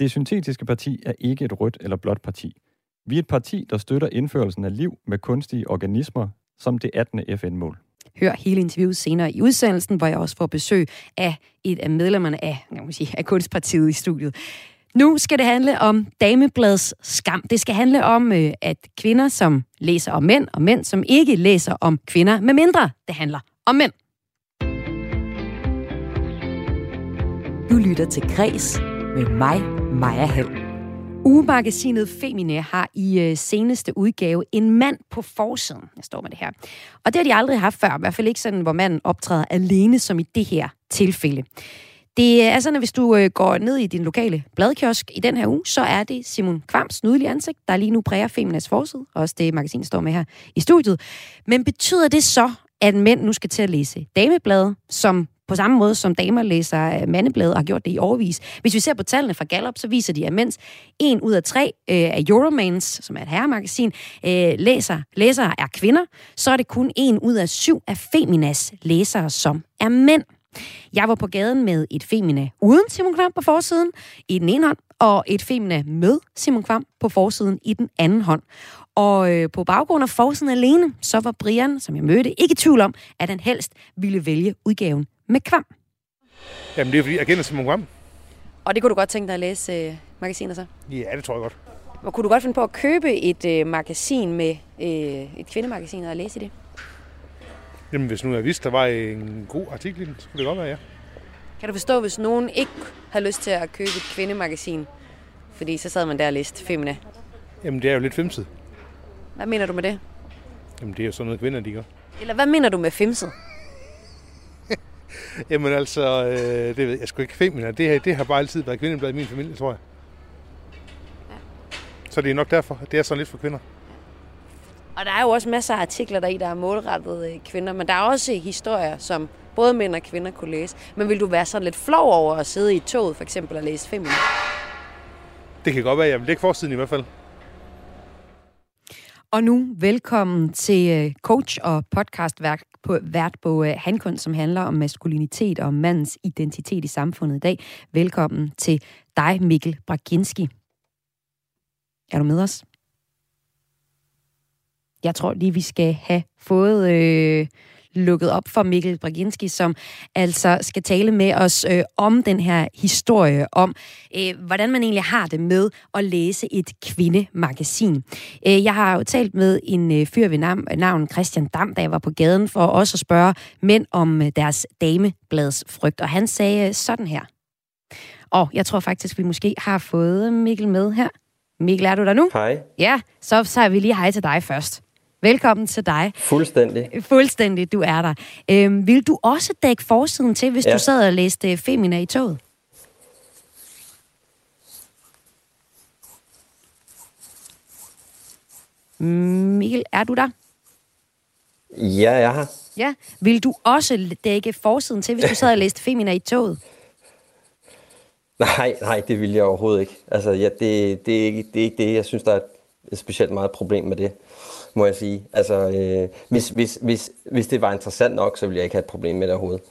Det syntetiske parti er ikke et rødt eller blåt parti. Vi er et parti, der støtter indførelsen af liv med kunstige organismer som det 18. FN-mål. Hør hele interviewet senere i udsendelsen, hvor jeg også får besøg af et af medlemmerne af, jeg må sige, af Kunstpartiet i studiet. Nu skal det handle om damebladets skam. Det skal handle om, øh, at kvinder, som læser om mænd, og mænd, som ikke læser om kvinder, med mindre det handler om mænd. Du lytter til Græs med mig, Maja Hall. Ugemagasinet Femine har i øh, seneste udgave en mand på forsiden. Jeg står med det her. Og det har de aldrig haft før, i hvert fald ikke sådan, hvor manden optræder alene, som i det her tilfælde. Det er sådan, at hvis du øh, går ned i din lokale bladkiosk i den her uge, så er det Simon Kvams nydelige ansigt, der lige nu præger Feminas forside. Også det magasin står med her i studiet. Men betyder det så, at mænd nu skal til at læse damebladet, som på samme måde som damer læser øh, mandebladet og har gjort det i overvis. Hvis vi ser på tallene fra Gallup, så viser de, at mens en ud af tre øh, af Euromans, som er et herremagasin, øh, læser, læsere er kvinder, så er det kun en ud af syv af Feminas læsere, som er mænd. Jeg var på gaden med et Femina uden Simon Kvam på forsiden i den ene hånd, og et Femina med Simon Kvam på forsiden i den anden hånd. Og øh, på baggrund af forsiden alene, så var Brian, som jeg mødte, ikke i tvivl om, at han helst ville vælge udgaven med Kvam. Jamen det er fordi, jeg kender Simon Kvam. Og det kunne du godt tænke dig at læse øh, magasinet så? Ja, det tror jeg godt. Og kunne du godt finde på at købe et øh, magasin med øh, et kvindemagasin og læse i det? Jamen hvis nu jeg vidste, der var en god artikel i den, så kunne det godt være, ja. Kan du forstå, hvis nogen ikke har lyst til at købe et kvindemagasin? Fordi så sad man der og læste Femina. Jamen det er jo lidt femset. Hvad mener du med det? Jamen det er jo sådan noget kvinder, de gør. Eller hvad mener du med femset? Jamen altså, øh, det ved jeg sgu ikke. Femina, det, her- det har bare altid været kvindeblad i min familie, tror jeg. Så det er nok derfor, det er sådan lidt for kvinder. Og der er jo også masser af artikler deri, der er målrettet øh, kvinder, men der er også historier, som både mænd og kvinder kunne læse. Men vil du være sådan lidt flov over at sidde i toget for eksempel og læse femina? Det kan godt være, jeg vil lægge forsiden i hvert fald. Og nu velkommen til øh, coach og podcastvært på, vært på øh, Handkund, som handler om maskulinitet og mandens identitet i samfundet i dag. Velkommen til dig, Mikkel Braginski. Er du med os? Jeg tror lige, vi skal have fået øh, lukket op for Mikkel Braginski, som altså skal tale med os øh, om den her historie, om øh, hvordan man egentlig har det med at læse et kvindemagasin. Øh, jeg har jo talt med en øh, fyr ved navn, navn Christian Dam, da jeg var på gaden, for også at spørge mænd om øh, deres dameblads frygt, og han sagde øh, sådan her. Og jeg tror faktisk, vi måske har fået Mikkel med her. Mikkel, er du der nu? Hej. Ja, så siger vi lige hej til dig først. Velkommen til dig. Fuldstændig. Fuldstændig, du er der. Øhm, vil du også dække forsiden til, hvis ja. Du sad og læste Femina i toget? Mikkel, er du der? Ja, jeg har. Ja. Vil du også dække forsiden til, hvis du sad og læste Femina i toget? Nej, nej, det vil jeg overhovedet ikke. Altså, ja, det, det, er ikke, det er ikke det. Jeg synes, der er et specielt meget problem med det, må jeg sige. Altså, øh, hvis, hvis, hvis, hvis det var interessant nok, så ville jeg ikke have et problem med det overhovedet.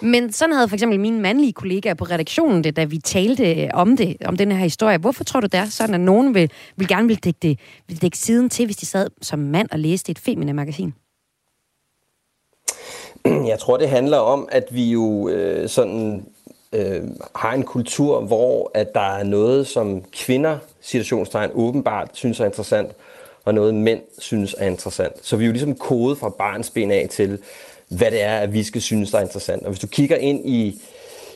Men sådan havde for eksempel mine mandlige kollegaer på redaktionen det, da vi talte om det, om den her historie. Hvorfor tror du det er sådan, at nogen vil, vil gerne vil dække, det, vil dække siden til, hvis de sad som mand og læste et Femina-magasin? Jeg tror, det handler om, at vi jo øh, sådan øh, har en kultur, hvor at der er noget, som kvinder, situationstegn, åbenbart synes er interessant, og noget mænd synes er interessant. Så vi er jo ligesom kodet fra barns ben af til, hvad det er, at vi skal synes, der er interessant. Og hvis du kigger ind i,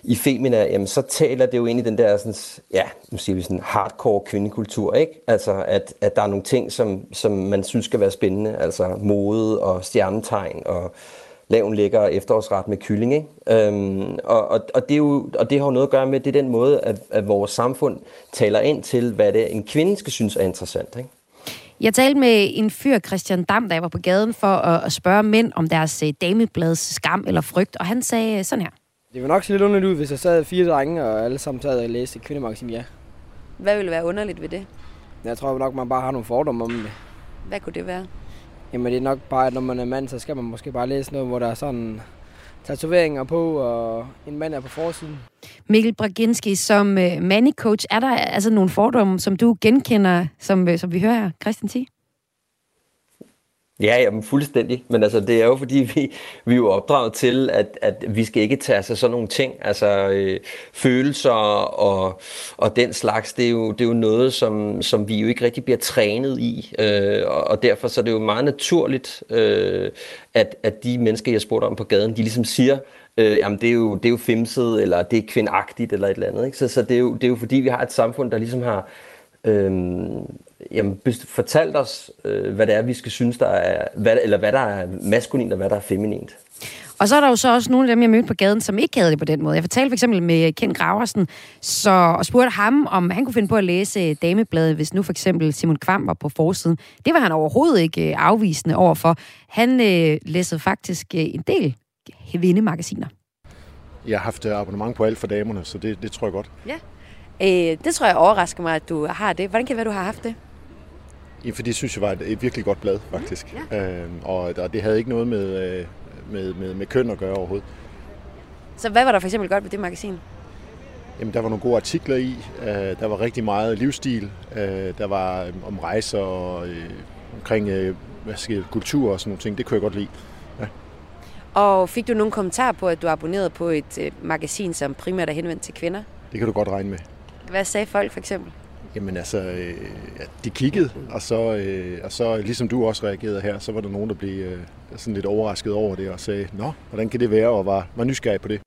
i Femina, jamen, så taler det jo ind i den der sådan, ja, nu siger vi sådan hardcore kvindekultur, ikke? Altså, at, at der er nogle ting, som, som man synes skal være spændende, altså mode og stjernetegn og lav en lækker efterårsret med kylling, ikke? Øhm, og, og, og, det er jo, og det har jo noget at gøre med, det er den måde, at, at vores samfund taler ind til, hvad det er, en kvinde skal synes er interessant, ikke? Jeg talte med en fyr, Christian Dam, da jeg var på gaden for at, at spørge mænd om deres øh, dameblads skam eller frygt, og han sagde sådan her. Det vil nok se lidt underligt ud, hvis jeg sad fire drenge, og alle sammen sad og læste kvindemagasin, ja. Hvad ville være underligt ved det? Jeg tror nok, man bare har nogle fordomme om det. Hvad kunne det være? Jamen det er nok bare, at når man er mand, så skal man måske bare læse noget, hvor der er sådan tatoveringer på, og en mand er på forsiden. Mikkel Braginski, som øh, mandecoach, er der altså nogle fordomme, som du genkender, som, øh, som vi hører her, Christian sige? Ja, jamen fuldstændig. Men altså, det er jo fordi, vi, vi er jo opdraget til, at, at vi skal ikke tage sig sådan nogle ting. Altså, øh, følelser og, og den slags, det er jo, det er jo noget, som, som vi jo ikke rigtig bliver trænet i. Øh, og, og derfor så er det jo meget naturligt, øh, at, at de mennesker, jeg spurgte om på gaden, de ligesom siger, øh, jamen det er, jo, det er jo femset, eller det er kvindagtigt, eller et eller andet. Ikke? Så, så det, er jo, det er jo fordi, vi har et samfund, der ligesom har Øh, jamen, fortalt os, øh, hvad det er, vi skal synes, der er, hvad, eller hvad der er maskulint, og hvad der er feminint. Og så er der jo så også nogle af dem, jeg mødte på gaden, som ikke havde det på den måde. Jeg fortalte for eksempel med Ken Graversen, så, og spurgte ham, om han kunne finde på at læse damebladet, hvis nu for eksempel Simon Kvam var på forsiden. Det var han overhovedet ikke øh, afvisende overfor. Han øh, læste faktisk øh, en del kvindemagasiner. Jeg har haft abonnement på alt for damerne, så det, det tror jeg godt. Ja. Øh, det tror jeg overrasker mig, at du har det. Hvordan kan det være, du har haft det? Ja, for det synes jeg var et, et virkelig godt blad, faktisk. Ja. Øhm, og, og det havde ikke noget med, øh, med, med, med køn at gøre overhovedet. Så hvad var der for eksempel godt ved det magasin? Jamen, der var nogle gode artikler i. Øh, der var rigtig meget livsstil. Øh, der var øh, om rejser og øh, omkring øh, hvad skal kultur og sådan nogle ting. Det kunne jeg godt lide. Ja. Og fik du nogle kommentarer på, at du abonnerede på et øh, magasin, som primært er henvendt til kvinder? Det kan du godt regne med. Hvad sagde folk for eksempel? Jamen altså, øh, ja, de kiggede, og så, øh, og så ligesom du også reagerede her, så var der nogen, der blev øh, sådan lidt overrasket over det og sagde, Nå, hvordan kan det være, og var, var nysgerrig på det.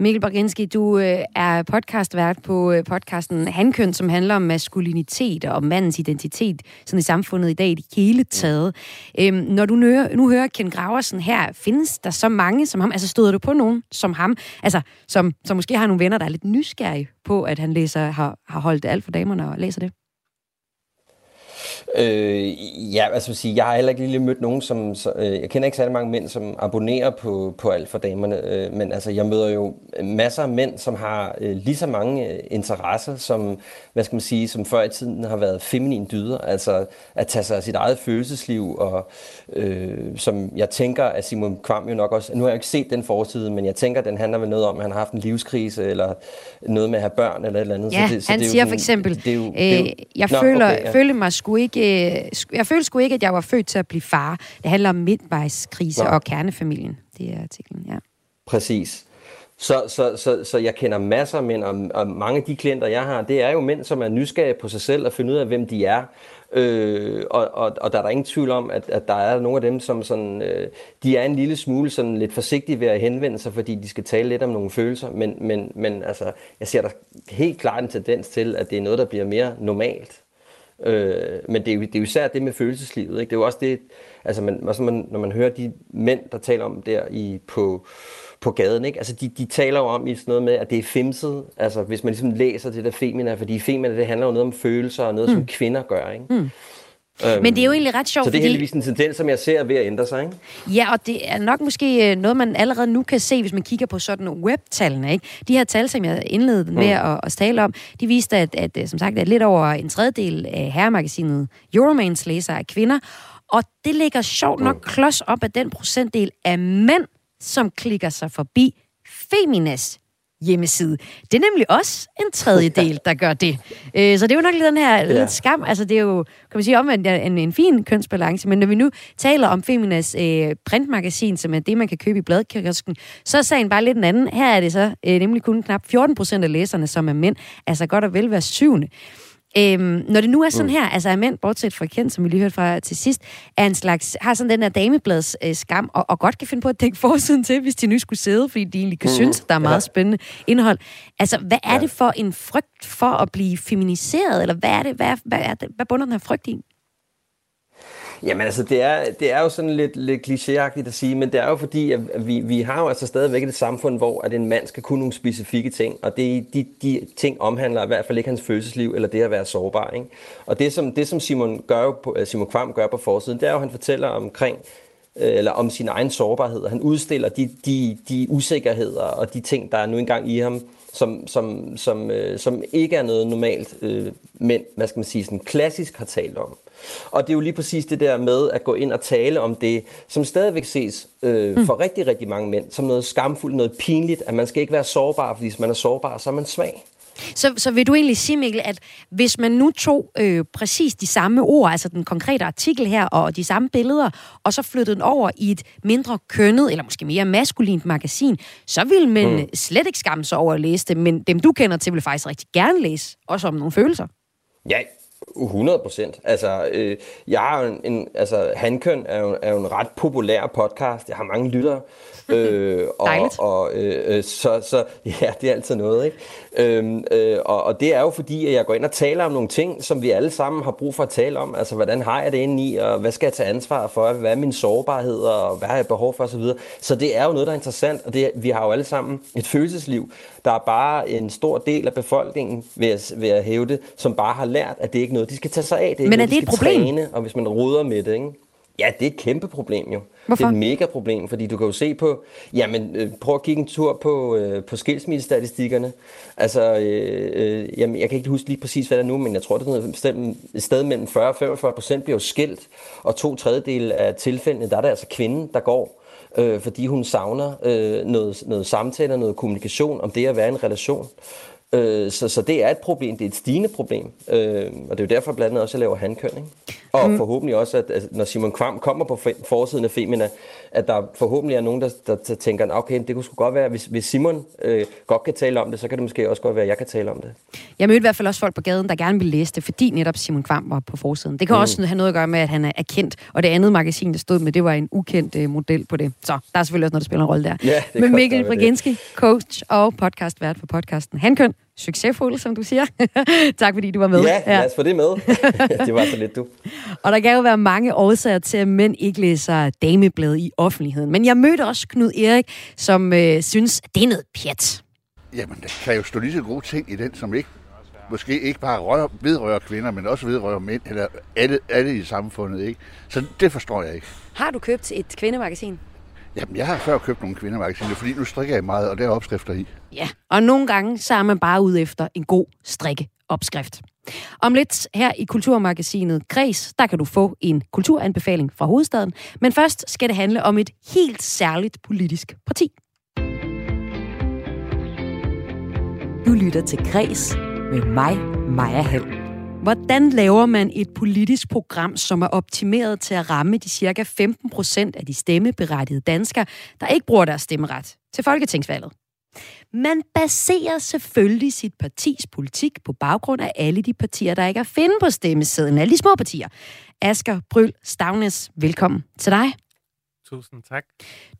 Mikkel Bergenski, du øh, er podcastvært på øh, podcasten Handkøn, som handler om maskulinitet og mandens identitet sådan i samfundet i dag i det hele taget. Øhm, når du nu, nu hører Ken Graversen her, findes der så mange som ham? Altså støder du på nogen som ham? Altså, som, som måske har nogle venner, der er lidt nysgerrige på, at han læser, har, har holdt alt for damerne og læser det? Øh, ja, altså sige, jeg har heller ikke lige mødt nogen, som... Så, øh, jeg kender ikke særlig mange mænd, som abonnerer på, på alt for damerne, øh, men altså, jeg møder jo masser af mænd, som har øh, lige så mange øh, interesser, som, hvad skal man sige, som før i tiden har været feminin dyder, altså at tage sig af sit eget følelsesliv, og øh, som jeg tænker, at Simon Kvam jo nok også... Nu har jeg ikke set den forside, men jeg tænker, at den handler vel noget om, at han har haft en livskrise, eller noget med at have børn, eller et eller andet. Ja, så det, så han det er siger jo for eksempel, det er jo, det er jo, øh, jeg Nå, føler, okay, ja. føler mig sgu ikke, øh, sku- jeg føler sgu ikke, at jeg var født til at blive far. Det handler om midtvejskrise Nå. og kernefamilien. Det er artiklen, ja. Præcis. Så, så, så, så jeg kender masser af mænd, og, og mange af de klienter, jeg har, det er jo mænd, som er nysgerrige på sig selv og finde ud af, hvem de er. Øh, og, og, og der er der ingen tvivl om, at, at der er nogle af dem, som sådan, øh, de er en lille smule sådan lidt forsigtige ved at henvende sig, fordi de skal tale lidt om nogle følelser. Men, men, men altså, jeg ser der helt klart en tendens til, at det er noget, der bliver mere normalt. Øh, men det er, jo, det er jo især det med følelseslivet. Ikke? Det er jo også det, altså man, også man, når man hører de mænd, der taler om der i, på, på gaden, ikke? Altså de, de taler jo om i sådan noget med, at det er femset, altså hvis man ligesom læser det der femina, fordi femina, det handler jo noget om følelser og noget, mm. som kvinder gør, ikke? Mm. Øhm, Men det er jo egentlig ret sjovt, Så det er fordi- heldigvis en tendens, som jeg ser er ved at ændre sig, ikke? Ja, og det er nok måske øh, noget, man allerede nu kan se, hvis man kigger på sådan webtallene. Ikke? De her tal, som jeg indledte med Mm. at, at tale om, de viste, at, at øh, som sagt, at lidt over en tredjedel af herremagasinet Euromans læser er kvinder. Og det ligger sjovt nok klods op af den procentdel af mænd, som klikker sig forbi Feminas hjemmeside. Det er nemlig også en tredjedel, der gør det. Øh, Så det er jo nok lidt den her Ja. lidt skam. Altså, det er jo, kan man sige, omvendt en, en fin kønsbalance. Men når vi nu taler om Feminas øh, printmagasin, som er det, man kan købe i bladkiosken, så er sagen bare lidt en anden. Her er det så øh, nemlig kun knap 14 procent af læserne, som er mænd. Altså godt og vel hver syvende. Øhm, når det nu er sådan Mm. her, altså er mænd, bortset fra kendt, som vi lige hørte fra til sidst, er en slags, har sådan den der dameblads øh, skam, og, og godt kan finde på at dække forsiden til, hvis de nu skulle sidde, fordi de egentlig kan Mhm. synes, at der er meget Ja. spændende indhold. Altså, hvad er det for en frygt for at blive feminiseret, eller hvad er det, hvad, er, hvad, er det, hvad bunder den her frygt i? Jamen altså, det er, det er jo sådan lidt, lidt klichéagtigt at sige, men det er jo fordi, at vi, vi har jo altså stadigvæk et samfund, hvor at en mand skal kunne nogle specifikke ting, og det, de, de ting omhandler i hvert fald ikke hans følelsesliv, eller det at være sårbar. Ikke? Og det som, det, som Simon, gør jo på, øh, Simon Kvam gør på forsiden, det er jo, at han fortæller omkring, øh, eller om sin egen sårbarhed. Han udstiller de, de, de usikkerheder og de ting, der er nu engang i ham, som, som, som, øh, som ikke er noget normalt øh, mænd, hvad skal man sige, sådan klassisk har talt om. Og det er jo lige præcis det der med at gå ind og tale om det, som stadigvæk ses øh, for rigtig, rigtig mange mænd, som noget skamfuldt, noget pinligt, at man skal ikke være sårbar, fordi hvis man er sårbar, så er man svag. Så, så vil du egentlig sige, Mikkel, at hvis man nu tog øh, præcis de samme ord, altså den konkrete artikel her, og de samme billeder, og så flyttede den over i et mindre kønnet, eller måske mere maskulint magasin, så ville man Mm. mm. slet ikke skamme sig over at læse det, men dem du kender til vil faktisk rigtig gerne læse, også om nogle følelser. Ja, 100 procent. Altså, øh, jeg har en, en, altså, Handkøn er jo, er jo en ret populær podcast. Jeg har mange lyttere. Øh, og, Dejligt. Og, øh, øh, så, så, ja, det er altid noget, ikke? Øhm, øh, og, og det er jo fordi, at jeg går ind og taler om nogle ting, som vi alle sammen har brug for at tale om. Altså, hvordan har jeg det inde i, og hvad skal jeg tage ansvar for? Hvad er min sårbarhed, og hvad har jeg behov for, osv. Så det er jo noget, der er interessant, og det, vi har jo alle sammen et følelsesliv. Der er bare en stor del af befolkningen, vil jeg, vil jeg hæve det, som bare har lært, at det ikke er noget, de skal tage sig af. Det er Men er noget, de det et skal problem? Træne, og hvis man ruder med det, ikke? Ja, det er et kæmpe problem jo. Hvorfor? Det er et mega problem, fordi du kan jo se på, jamen øh, prøv at kigge en tur på, øh, på skilsmissestatistikkerne. Altså, øh, øh, jamen, jeg kan ikke huske lige præcis, hvad det er nu, men jeg tror, det er noget et sted mellem 40 og 45 procent bliver jo skilt, og to tredjedel af tilfældene, der er det altså kvinden, der går, øh, fordi hun savner øh, noget, noget samtale og noget kommunikation om det at være i en relation. Øh, så, så det er et problem, det er et stigende problem, øh, og det er jo derfor blandt andet også, at jeg laver handkøn. Ikke? Og mm. forhåbentlig også, at, at når Simon Kvam kommer på forsiden af Femina, at der forhåbentlig er nogen, der, der, der tænker, okay, det kunne sgu godt være, hvis, hvis Simon øh, godt kan tale om det, så kan det måske også godt være, at jeg kan tale om det. Jeg mødte i hvert fald også folk på gaden, der gerne ville læse det, fordi netop Simon Kvam var på forsiden. Det kan mm. også have noget at gøre med, at han er kendt, og det andet magasin, der stod med, det var en ukendt øh, model på det. Så der er selvfølgelig også noget, der spiller en rolle der. Ja, Men Mikkel Briginski, coach og podcastvært for podcasten Hankøn, succesfuld, som du siger. tak fordi du var med. Ja, lad os få det med. det var så lidt du. Og der kan jo være mange årsager til, at mænd ikke læser dameblad i offentligheden. Men jeg mødte også Knud Erik, som øh, synes, at det er noget pjat. Jamen, der kan jo stå lige så gode ting i den, som ikke måske ikke bare rører, vedrører kvinder, men også vedrører mænd, eller alle, alle i samfundet. Ikke? Så det forstår jeg ikke. Har du købt et kvindemagasin? Jamen, jeg har før købt nogle kvindemagasiner, fordi nu strikker jeg meget, og der er opskrifter i. Ja, og nogle gange så er man bare ude efter en god strikkeopskrift. Om lidt her i Kulturmagasinet Græs, der kan du få en kulturanbefaling fra hovedstaden. Men først skal det handle om et helt særligt politisk parti. Du lytter til Græs med mig, Maja Hall. Hvordan laver man et politisk program, som er optimeret til at ramme de cirka 15 procent af de stemmeberettigede danskere, der ikke bruger deres stemmeret til folketingsvalget? Man baserer selvfølgelig sit partis politik på baggrund af alle de partier, der ikke er finde på stemmesedlen, alle de små partier. Asger Bryl Stavnes, velkommen til dig. Tusind tak.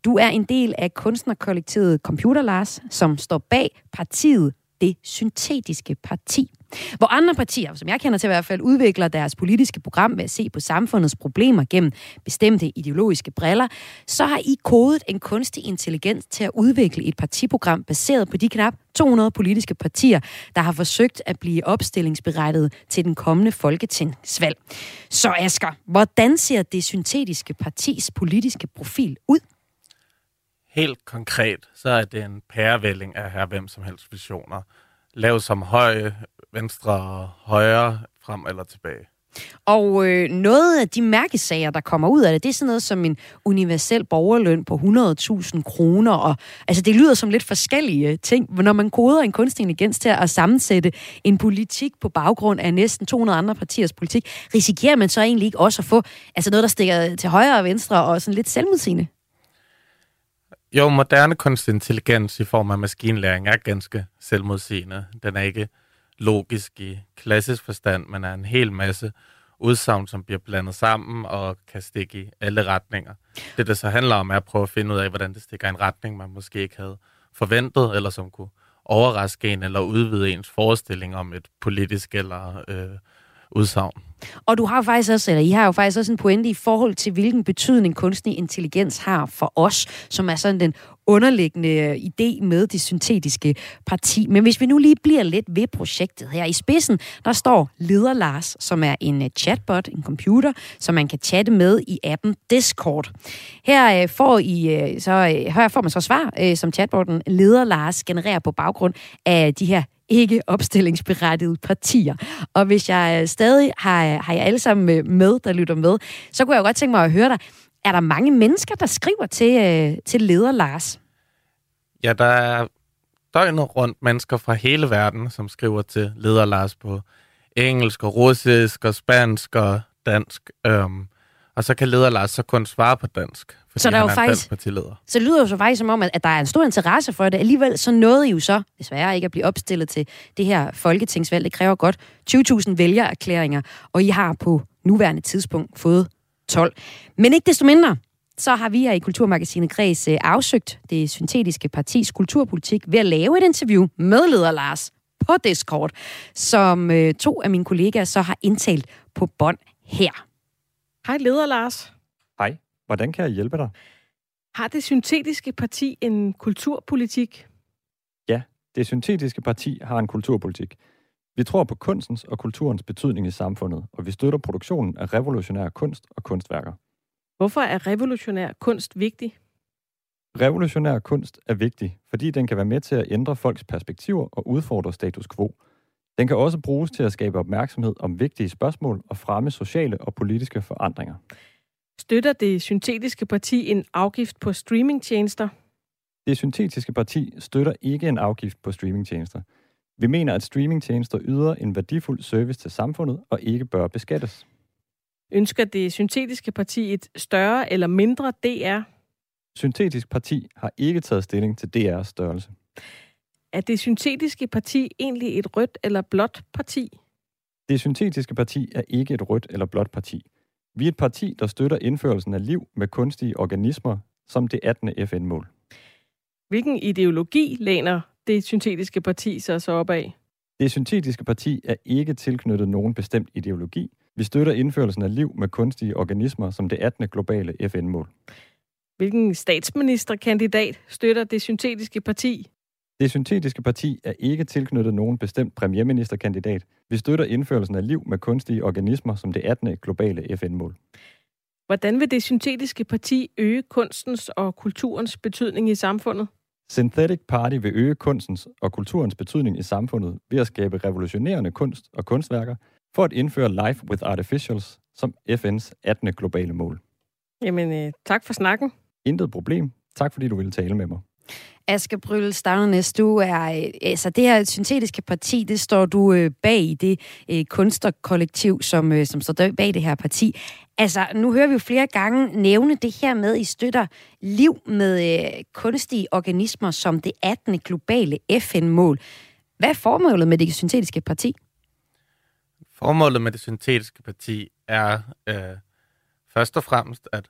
Du er en del af kunstnerkollektivet Computer Lars, som står bag partiet det Syntetiske Parti. Hvor andre partier, som jeg kender til i hvert fald, udvikler deres politiske program ved at se på samfundets problemer gennem bestemte ideologiske briller, så har I kodet en kunstig intelligens til at udvikle et partiprogram baseret på de knap 200 politiske partier, der har forsøgt at blive opstillingsberettet til den kommende folketingsvalg. Så Asger, hvordan ser det syntetiske partis politiske profil ud? Helt konkret, så er det en pærevælling af her hvem som helst visioner. Lav som høje, venstre og højre, frem eller tilbage. Og øh, noget af de mærkesager, der kommer ud af det, det er sådan noget som en universel borgerløn på 100.000 kroner. Og, altså, det lyder som lidt forskellige øh, ting. Når man koder en kunstig intelligens til at sammensætte en politik på baggrund af næsten 200 andre partiers politik, risikerer man så egentlig ikke også at få altså noget, der stikker til højre og venstre og sådan lidt selvmodsigende? Jo, moderne kunstig intelligens i form af maskinlæring er ganske selvmodsigende. Den er ikke logisk i klassisk forstand, men er en hel masse udsagn, som bliver blandet sammen og kan stikke i alle retninger. Det, det så handler om, er at prøve at finde ud af, hvordan det stikker i en retning, man måske ikke havde forventet, eller som kunne overraske en eller udvide ens forestilling om et politisk eller øh, udsagn. Og du har faktisk også, eller I har jo faktisk også en pointe i forhold til, hvilken betydning kunstig intelligens har for os, som er sådan den underliggende øh, idé med det syntetiske parti. Men hvis vi nu lige bliver lidt ved projektet her i spidsen, der står Leder Lars, som er en øh, chatbot, en computer, som man kan chatte med i appen Discord. Her øh, får, I, så, her får man så svar, som chatbotten Leder Lars genererer på baggrund af de her ikke opstillingsberettigede partier. Og hvis jeg øh, stadig har, har jeg alle sammen øh, med, der lytter med, så kunne jeg godt tænke mig at høre dig. Er der mange mennesker, der skriver til, øh, til leder Lars? Ja, der er døgnet rundt mennesker fra hele verden, som skriver til leder Lars på engelsk og russisk og spansk og dansk. Øhm, og så kan leder Lars så kun svare på dansk, fordi så der han er, er faktisk, partileder. Så det lyder jo så faktisk som om, at der er en stor interesse for det. Alligevel så nåede I jo så desværre ikke at blive opstillet til det her folketingsvalg. Det kræver godt 20.000 vælgererklæringer, og I har på nuværende tidspunkt fået 12. Men ikke desto mindre, så har vi her i Kulturmagasinet Græs øh, afsøgt det syntetiske partis kulturpolitik ved at lave et interview med leder Lars på Discord, som øh, to af mine kollegaer så har indtalt på bånd her. Hej leder Lars. Hvordan kan jeg hjælpe dig? Har det syntetiske parti en kulturpolitik? Ja, det syntetiske parti har en kulturpolitik. Vi tror på kunstens og kulturens betydning i samfundet, og vi støtter produktionen af revolutionær kunst og kunstværker. Hvorfor er revolutionær kunst vigtig? Revolutionær kunst er vigtig, fordi den kan være med til at ændre folks perspektiver og udfordre status quo. Den kan også bruges til at skabe opmærksomhed om vigtige spørgsmål og fremme sociale og politiske forandringer. Støtter det syntetiske parti en afgift på streamingtjenester? Det syntetiske parti støtter ikke en afgift på streamingtjenester. Vi mener, at streamingtjenester yder en værdifuld service til samfundet og ikke bør beskattes. Ønsker det syntetiske parti et større eller mindre DR? Syntetisk Parti har ikke taget stilling til DR's størrelse. Er det syntetiske parti egentlig et rødt eller blåt parti? Det syntetiske parti er ikke et rødt eller blåt parti. Vi er et parti, der støtter indførelsen af liv med kunstige organismer som det 18. FN-mål. Hvilken ideologi læner det syntetiske parti sig så op af? Det syntetiske parti er ikke tilknyttet nogen bestemt ideologi. Vi støtter indførelsen af liv med kunstige organismer som det 18. globale FN-mål. Hvilken statsministerkandidat støtter det syntetiske parti? Det syntetiske parti er ikke tilknyttet nogen bestemt premierministerkandidat. Vi støtter indførelsen af liv med kunstige organismer som det 18. globale FN-mål. Hvordan vil det syntetiske parti øge kunstens og kulturens betydning i samfundet? Synthetic Party vil øge kunstens og kulturens betydning i samfundet ved at skabe revolutionerende kunst og kunstværker for at indføre Life with Artificials som FN's 18. globale mål. Jamen, øh, tak for snakken. Intet problem. Tak fordi du ville tale med mig. Aske Bryl Stavnernes, du er, øh, altså det her syntetiske parti, det står du øh, bag i det øh, kunstnerkollektiv, som, som står bag det her parti. Altså, nu hører vi jo flere gange nævne det her med, at I støtter liv med øh, kunstige organismer som det 18. globale FN-mål. Hvad er formålet med det syntetiske parti? Formålet med det syntetiske parti er øh, først og fremmest at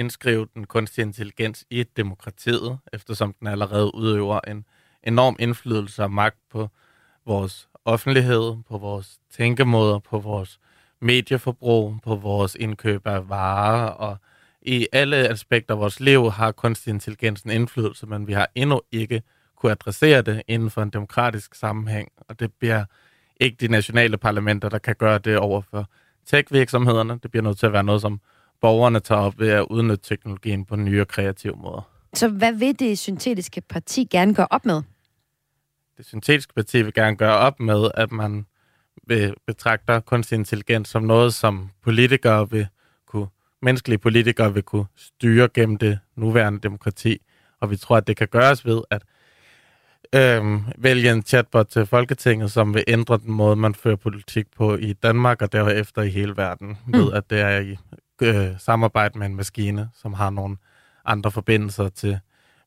indskrive den kunstige intelligens i demokratiet, eftersom den allerede udøver en enorm indflydelse og magt på vores offentlighed, på vores tænkemåder, på vores medieforbrug, på vores indkøb af varer, og i alle aspekter af vores liv har kunstig intelligens en indflydelse, men vi har endnu ikke kunne adressere det inden for en demokratisk sammenhæng, og det bliver ikke de nationale parlamenter, der kan gøre det over for tech-virksomhederne. Det bliver nødt til at være noget, som borgerne tager op ved at udnytte teknologien på nye og kreative måder. Så hvad vil det syntetiske parti gerne gøre op med? Det syntetiske parti vil gerne gøre op med, at man betragter kunstig intelligens som noget, som politikere vil kunne, menneskelige politikere vil kunne styre gennem det nuværende demokrati. Og vi tror, at det kan gøres ved at øhm, vælge en chatbot til Folketinget, som vil ændre den måde, man fører politik på i Danmark og derefter i hele verden, mm. ved at det er i øh, samarbejde med en maskine, som har nogle andre forbindelser til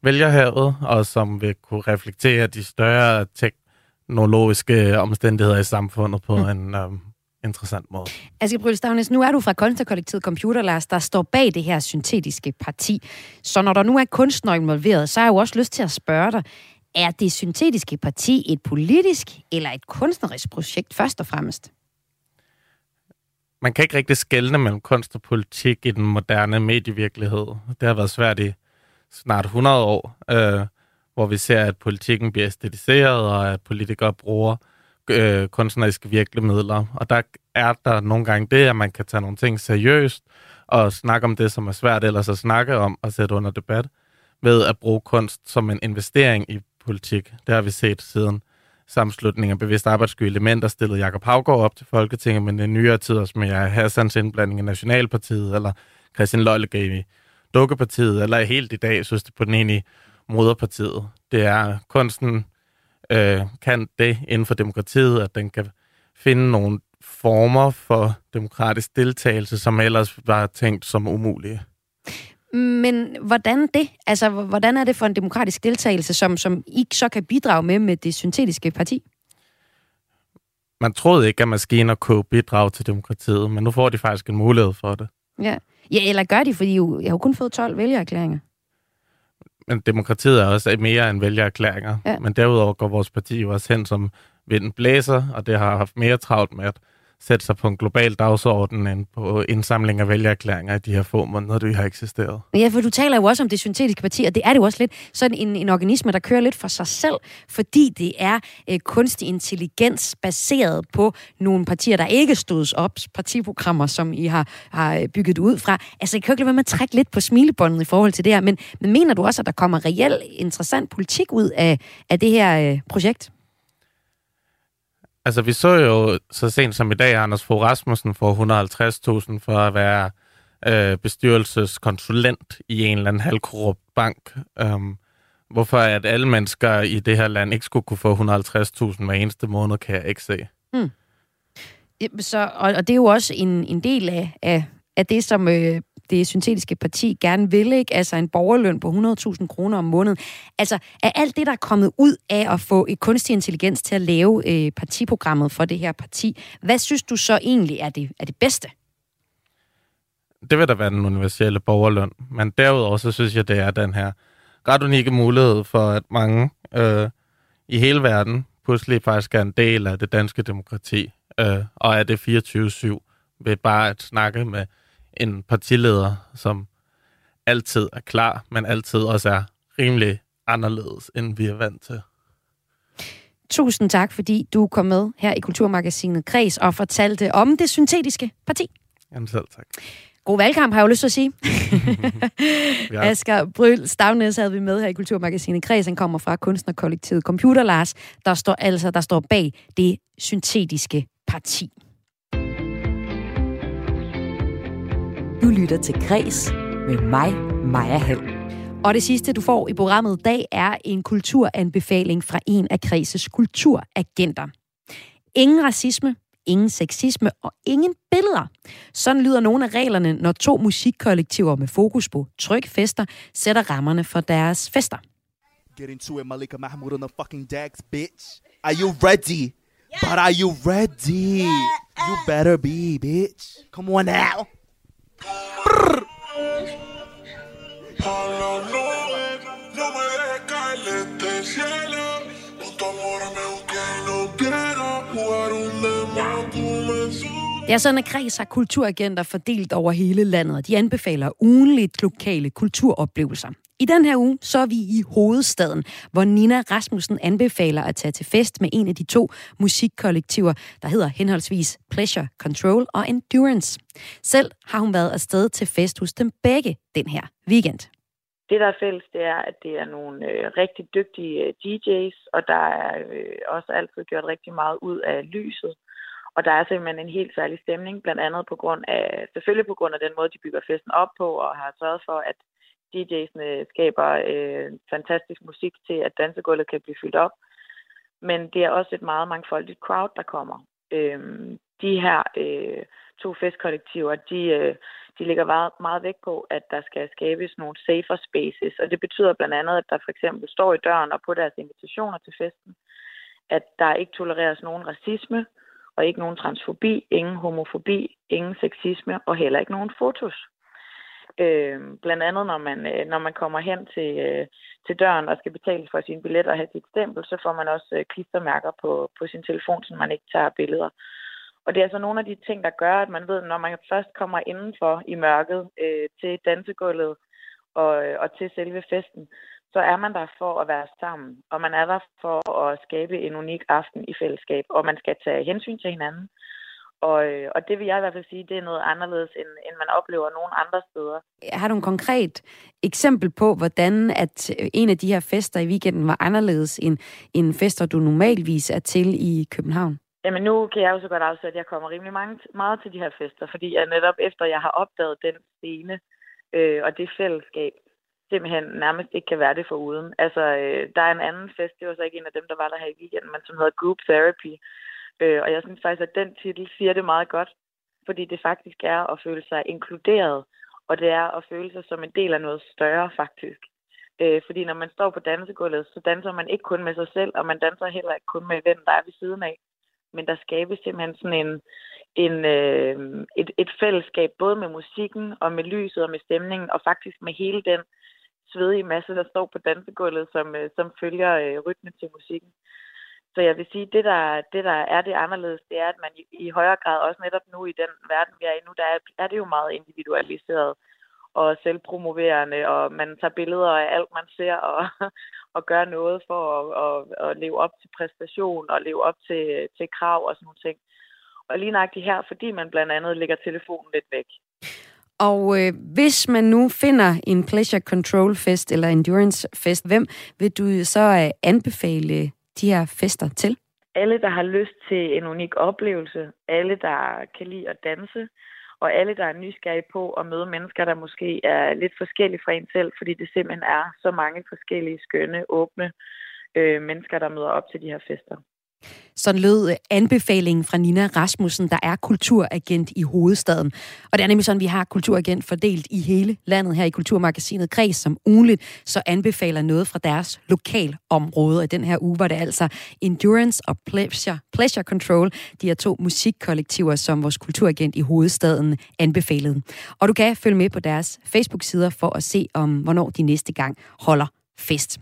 vælgerhavet, og som vil kunne reflektere de større teknologiske omstændigheder i samfundet på mm. en øh, interessant måde. Aske Brylstavnes, nu er du fra kunstnerkollektivet Computerlast, der står bag det her syntetiske parti. Så når der nu er kunstner involveret, så har jeg jo også lyst til at spørge dig, er det syntetiske parti et politisk eller et kunstnerisk projekt først og fremmest? Man kan ikke rigtig skelne mellem kunst og politik i den moderne medievirkelighed. Det har været svært i snart 100 år, øh, hvor vi ser, at politikken bliver æstetiseret, og at politikere bruger øh, kunstneriske virkemidler. Og der er der nogle gange det, at man kan tage nogle ting seriøst, og snakke om det, som er svært ellers at snakke om og sætte under debat, ved at bruge kunst som en investering i politik. Det har vi set siden sammenslutning af bevidst arbejdsky elementer stillede Jakob Havgaard op til Folketinget, men i nyere tid også med Hassans indblanding i Nationalpartiet, eller Christian Løjlegave i Dukkepartiet, eller helt i dag, synes det på den ene i Moderpartiet. Det er kunsten øh, kan det inden for demokratiet, at den kan finde nogle former for demokratisk deltagelse, som ellers var tænkt som umulige. Men hvordan det? Altså, hvordan er det for en demokratisk deltagelse, som, som I så kan bidrage med med det syntetiske parti? Man troede ikke, at maskiner kunne bidrage til demokratiet, men nu får de faktisk en mulighed for det. Ja, ja eller gør de, fordi jeg har kun fået 12 vælgererklæringer. Men demokratiet er også mere end vælgererklæringer. Ja. Men derudover går vores parti jo også hen som vinden blæser, og det har haft mere travlt med at sætte sig på en global dagsorden end på indsamling af vælgererklæringer i de her få måneder, du har eksisteret. Ja, for du taler jo også om det syntetiske parti, og det er det jo også lidt sådan en, en organisme, der kører lidt for sig selv, fordi det er øh, kunstig intelligens baseret på nogle partier, der ikke stod op, partiprogrammer, som I har, har bygget ud fra. Altså, jeg kan jo ikke lade med at trække lidt på smilebåndet i forhold til det her, men, men mener du også, at der kommer reelt interessant politik ud af, af det her øh, projekt? Altså, vi så jo så sent som i dag, Anders Fogh Rasmussen får 150.000 for at være øh, bestyrelseskonsulent i en eller anden halvkorrupt bank. Um, hvorfor at alle mennesker i det her land ikke skulle kunne få 150.000 hver eneste måned, kan jeg ikke se. Mm. Så, og, og det er jo også en, en del af, af af det, som øh, det syntetiske parti gerne vil, ikke? altså en borgerløn på 100.000 kroner om måneden. Altså, er alt det, der er kommet ud af at få et kunstig intelligens til at lave øh, partiprogrammet for det her parti, hvad synes du så egentlig er det, er det bedste? Det vil da være den universelle borgerløn. Men derudover så synes jeg, det er den her ret unikke mulighed for, at mange øh, i hele verden pludselig faktisk er en del af det danske demokrati, øh, og er det 24-7 ved bare at snakke med en partileder, som altid er klar, men altid også er rimelig anderledes, end vi er vant til. Tusind tak, fordi du kom med her i Kulturmagasinet Kreds og fortalte om det syntetiske parti. Jamen selv tak. God valgkamp, har jeg jo lyst til at sige. ja. Asger Bryl Stavnes havde vi med her i Kulturmagasinet Kreds. Han kommer fra kunstnerkollektivet Computer Lars, der står, altså, der står bag det syntetiske parti. Du lytter til Græs med mig, Maja Hall. Og det sidste, du får i programmet i dag, er en kulturanbefaling fra en af Kredses kulturagenter. Ingen racisme, ingen sexisme og ingen billeder. Sådan lyder nogle af reglerne, når to musikkollektiver med fokus på trykfester sætter rammerne for deres fester. Get into it, Malika Mahmoud on the fucking decks, bitch. Are you ready? Yeah. But are you ready? Yeah. You better be, bitch. Come on now. Para no, no me dejes caer de este cielo. Tu amor me busqué y no quiero jugar un. Det er sådan, at Kreds har kulturagenter fordelt over hele landet, de anbefaler ugenligt lokale kulturoplevelser. I den her uge, så er vi i hovedstaden, hvor Nina Rasmussen anbefaler at tage til fest med en af de to musikkollektiver, der hedder henholdsvis Pleasure Control og Endurance. Selv har hun været afsted til fest hos dem begge den her weekend. Det, der er fælles, det er, at det er nogle øh, rigtig dygtige øh, DJ's, og der er øh, også altid gjort rigtig meget ud af lyset. Og der er simpelthen en helt særlig stemning, blandt andet på grund af, selvfølgelig på grund af den måde, de bygger festen op på, og har sørget for, at DJ'sne skaber øh, fantastisk musik til, at dansegulvet kan blive fyldt op. Men det er også et meget mangfoldigt crowd, der kommer. Øh, de her øh, to festkollektiver, de, øh, de ligger meget, meget vægt på, at der skal skabes nogle safer spaces. Og det betyder blandt andet, at der for eksempel står i døren og på deres invitationer til festen, at der ikke tolereres nogen racisme, og ikke nogen transfobi, ingen homofobi, ingen sexisme og heller ikke nogen fotos. Øh, blandt andet, når man, øh, når man kommer hen til, øh, til døren og skal betale for sin billet og have sit stempel, så får man også øh, klistermærker på, på sin telefon, så man ikke tager billeder. Og det er altså nogle af de ting, der gør, at man ved, når man først kommer indenfor i mørket øh, til dansegulvet og, øh, og til selve festen, så er man der for at være sammen, og man er der for at skabe en unik aften i fællesskab, og man skal tage hensyn til hinanden. Og, øh, og det vil jeg i hvert fald sige, det er noget anderledes, end, end man oplever nogen andre steder. Har du en konkret eksempel på, hvordan at en af de her fester i weekenden var anderledes end, end fester, du normalvis er til i København? Jamen nu kan jeg jo så godt afsætte, at jeg kommer rimelig mange, meget til de her fester, fordi jeg netop efter jeg har opdaget den scene øh, og det fællesskab, simpelthen nærmest ikke kan være det for uden. Altså, øh, der er en anden fest, det var så ikke en af dem, der var der her i weekenden, men som hedder Group Therapy. Øh, og jeg synes faktisk, at den titel siger det meget godt, fordi det faktisk er at føle sig inkluderet, og det er at føle sig som en del af noget større faktisk. Øh, fordi når man står på dansegulvet, så danser man ikke kun med sig selv, og man danser heller ikke kun med den, der er ved siden af. Men der skabes simpelthen sådan en, en, øh, et, et fællesskab, både med musikken og med lyset og med stemningen, og faktisk med hele den svedige masse, der står på dansegulvet, som, øh, som følger øh, rytmen til musikken. Så jeg vil sige, det der, det der er det anderledes, det er, at man i, i højere grad, også netop nu i den verden, vi er i nu, der er, er det jo meget individualiseret og selvpromoverende, og man tager billeder af alt, man ser, og, og gør noget for at, at, at leve op til præstation og leve op til, til krav og sådan nogle ting. Og lige nøjagtigt her, fordi man blandt andet lægger telefonen lidt væk. Og øh, hvis man nu finder en pleasure control fest eller endurance fest, hvem vil du så øh, anbefale de her fester til? Alle, der har lyst til en unik oplevelse, alle, der kan lide at danse, og alle, der er nysgerrige på at møde mennesker, der måske er lidt forskellige fra en selv, fordi det simpelthen er så mange forskellige, skønne, åbne øh, mennesker, der møder op til de her fester. Sådan lød øh, anbefalingen fra Nina Rasmussen, der er kulturagent i hovedstaden. Og det er nemlig sådan, vi har kulturagent fordelt i hele landet her i Kulturmagasinet Kreds, som ugenligt så anbefaler noget fra deres lokalområde. Og den her uge var det altså Endurance og Pleasure, Pleasure Control, de her to musikkollektiver, som vores kulturagent i hovedstaden anbefalede. Og du kan følge med på deres Facebook-sider for at se, om hvornår de næste gang holder fest.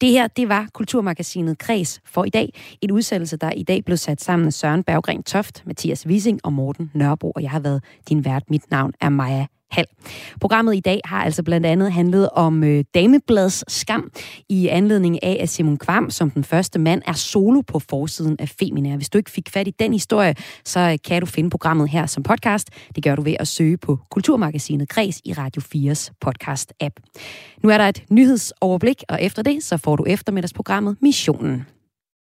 Det her, det var Kulturmagasinet Kres for i dag. Et udsendelse, der i dag blev sat sammen af Søren Berggren Toft, Mathias Wissing og Morten Nørbo, og jeg har været din vært. Mit navn er Maja halv. Programmet i dag har altså blandt andet handlet om øh, Dameblads skam i anledning af, at Simon Kvam som den første mand er solo på forsiden af Femina. Hvis du ikke fik fat i den historie, så øh, kan du finde programmet her som podcast. Det gør du ved at søge på Kulturmagasinet Kres i Radio 4's podcast-app. Nu er der et nyhedsoverblik, og efter det så får du eftermiddagsprogrammet Missionen.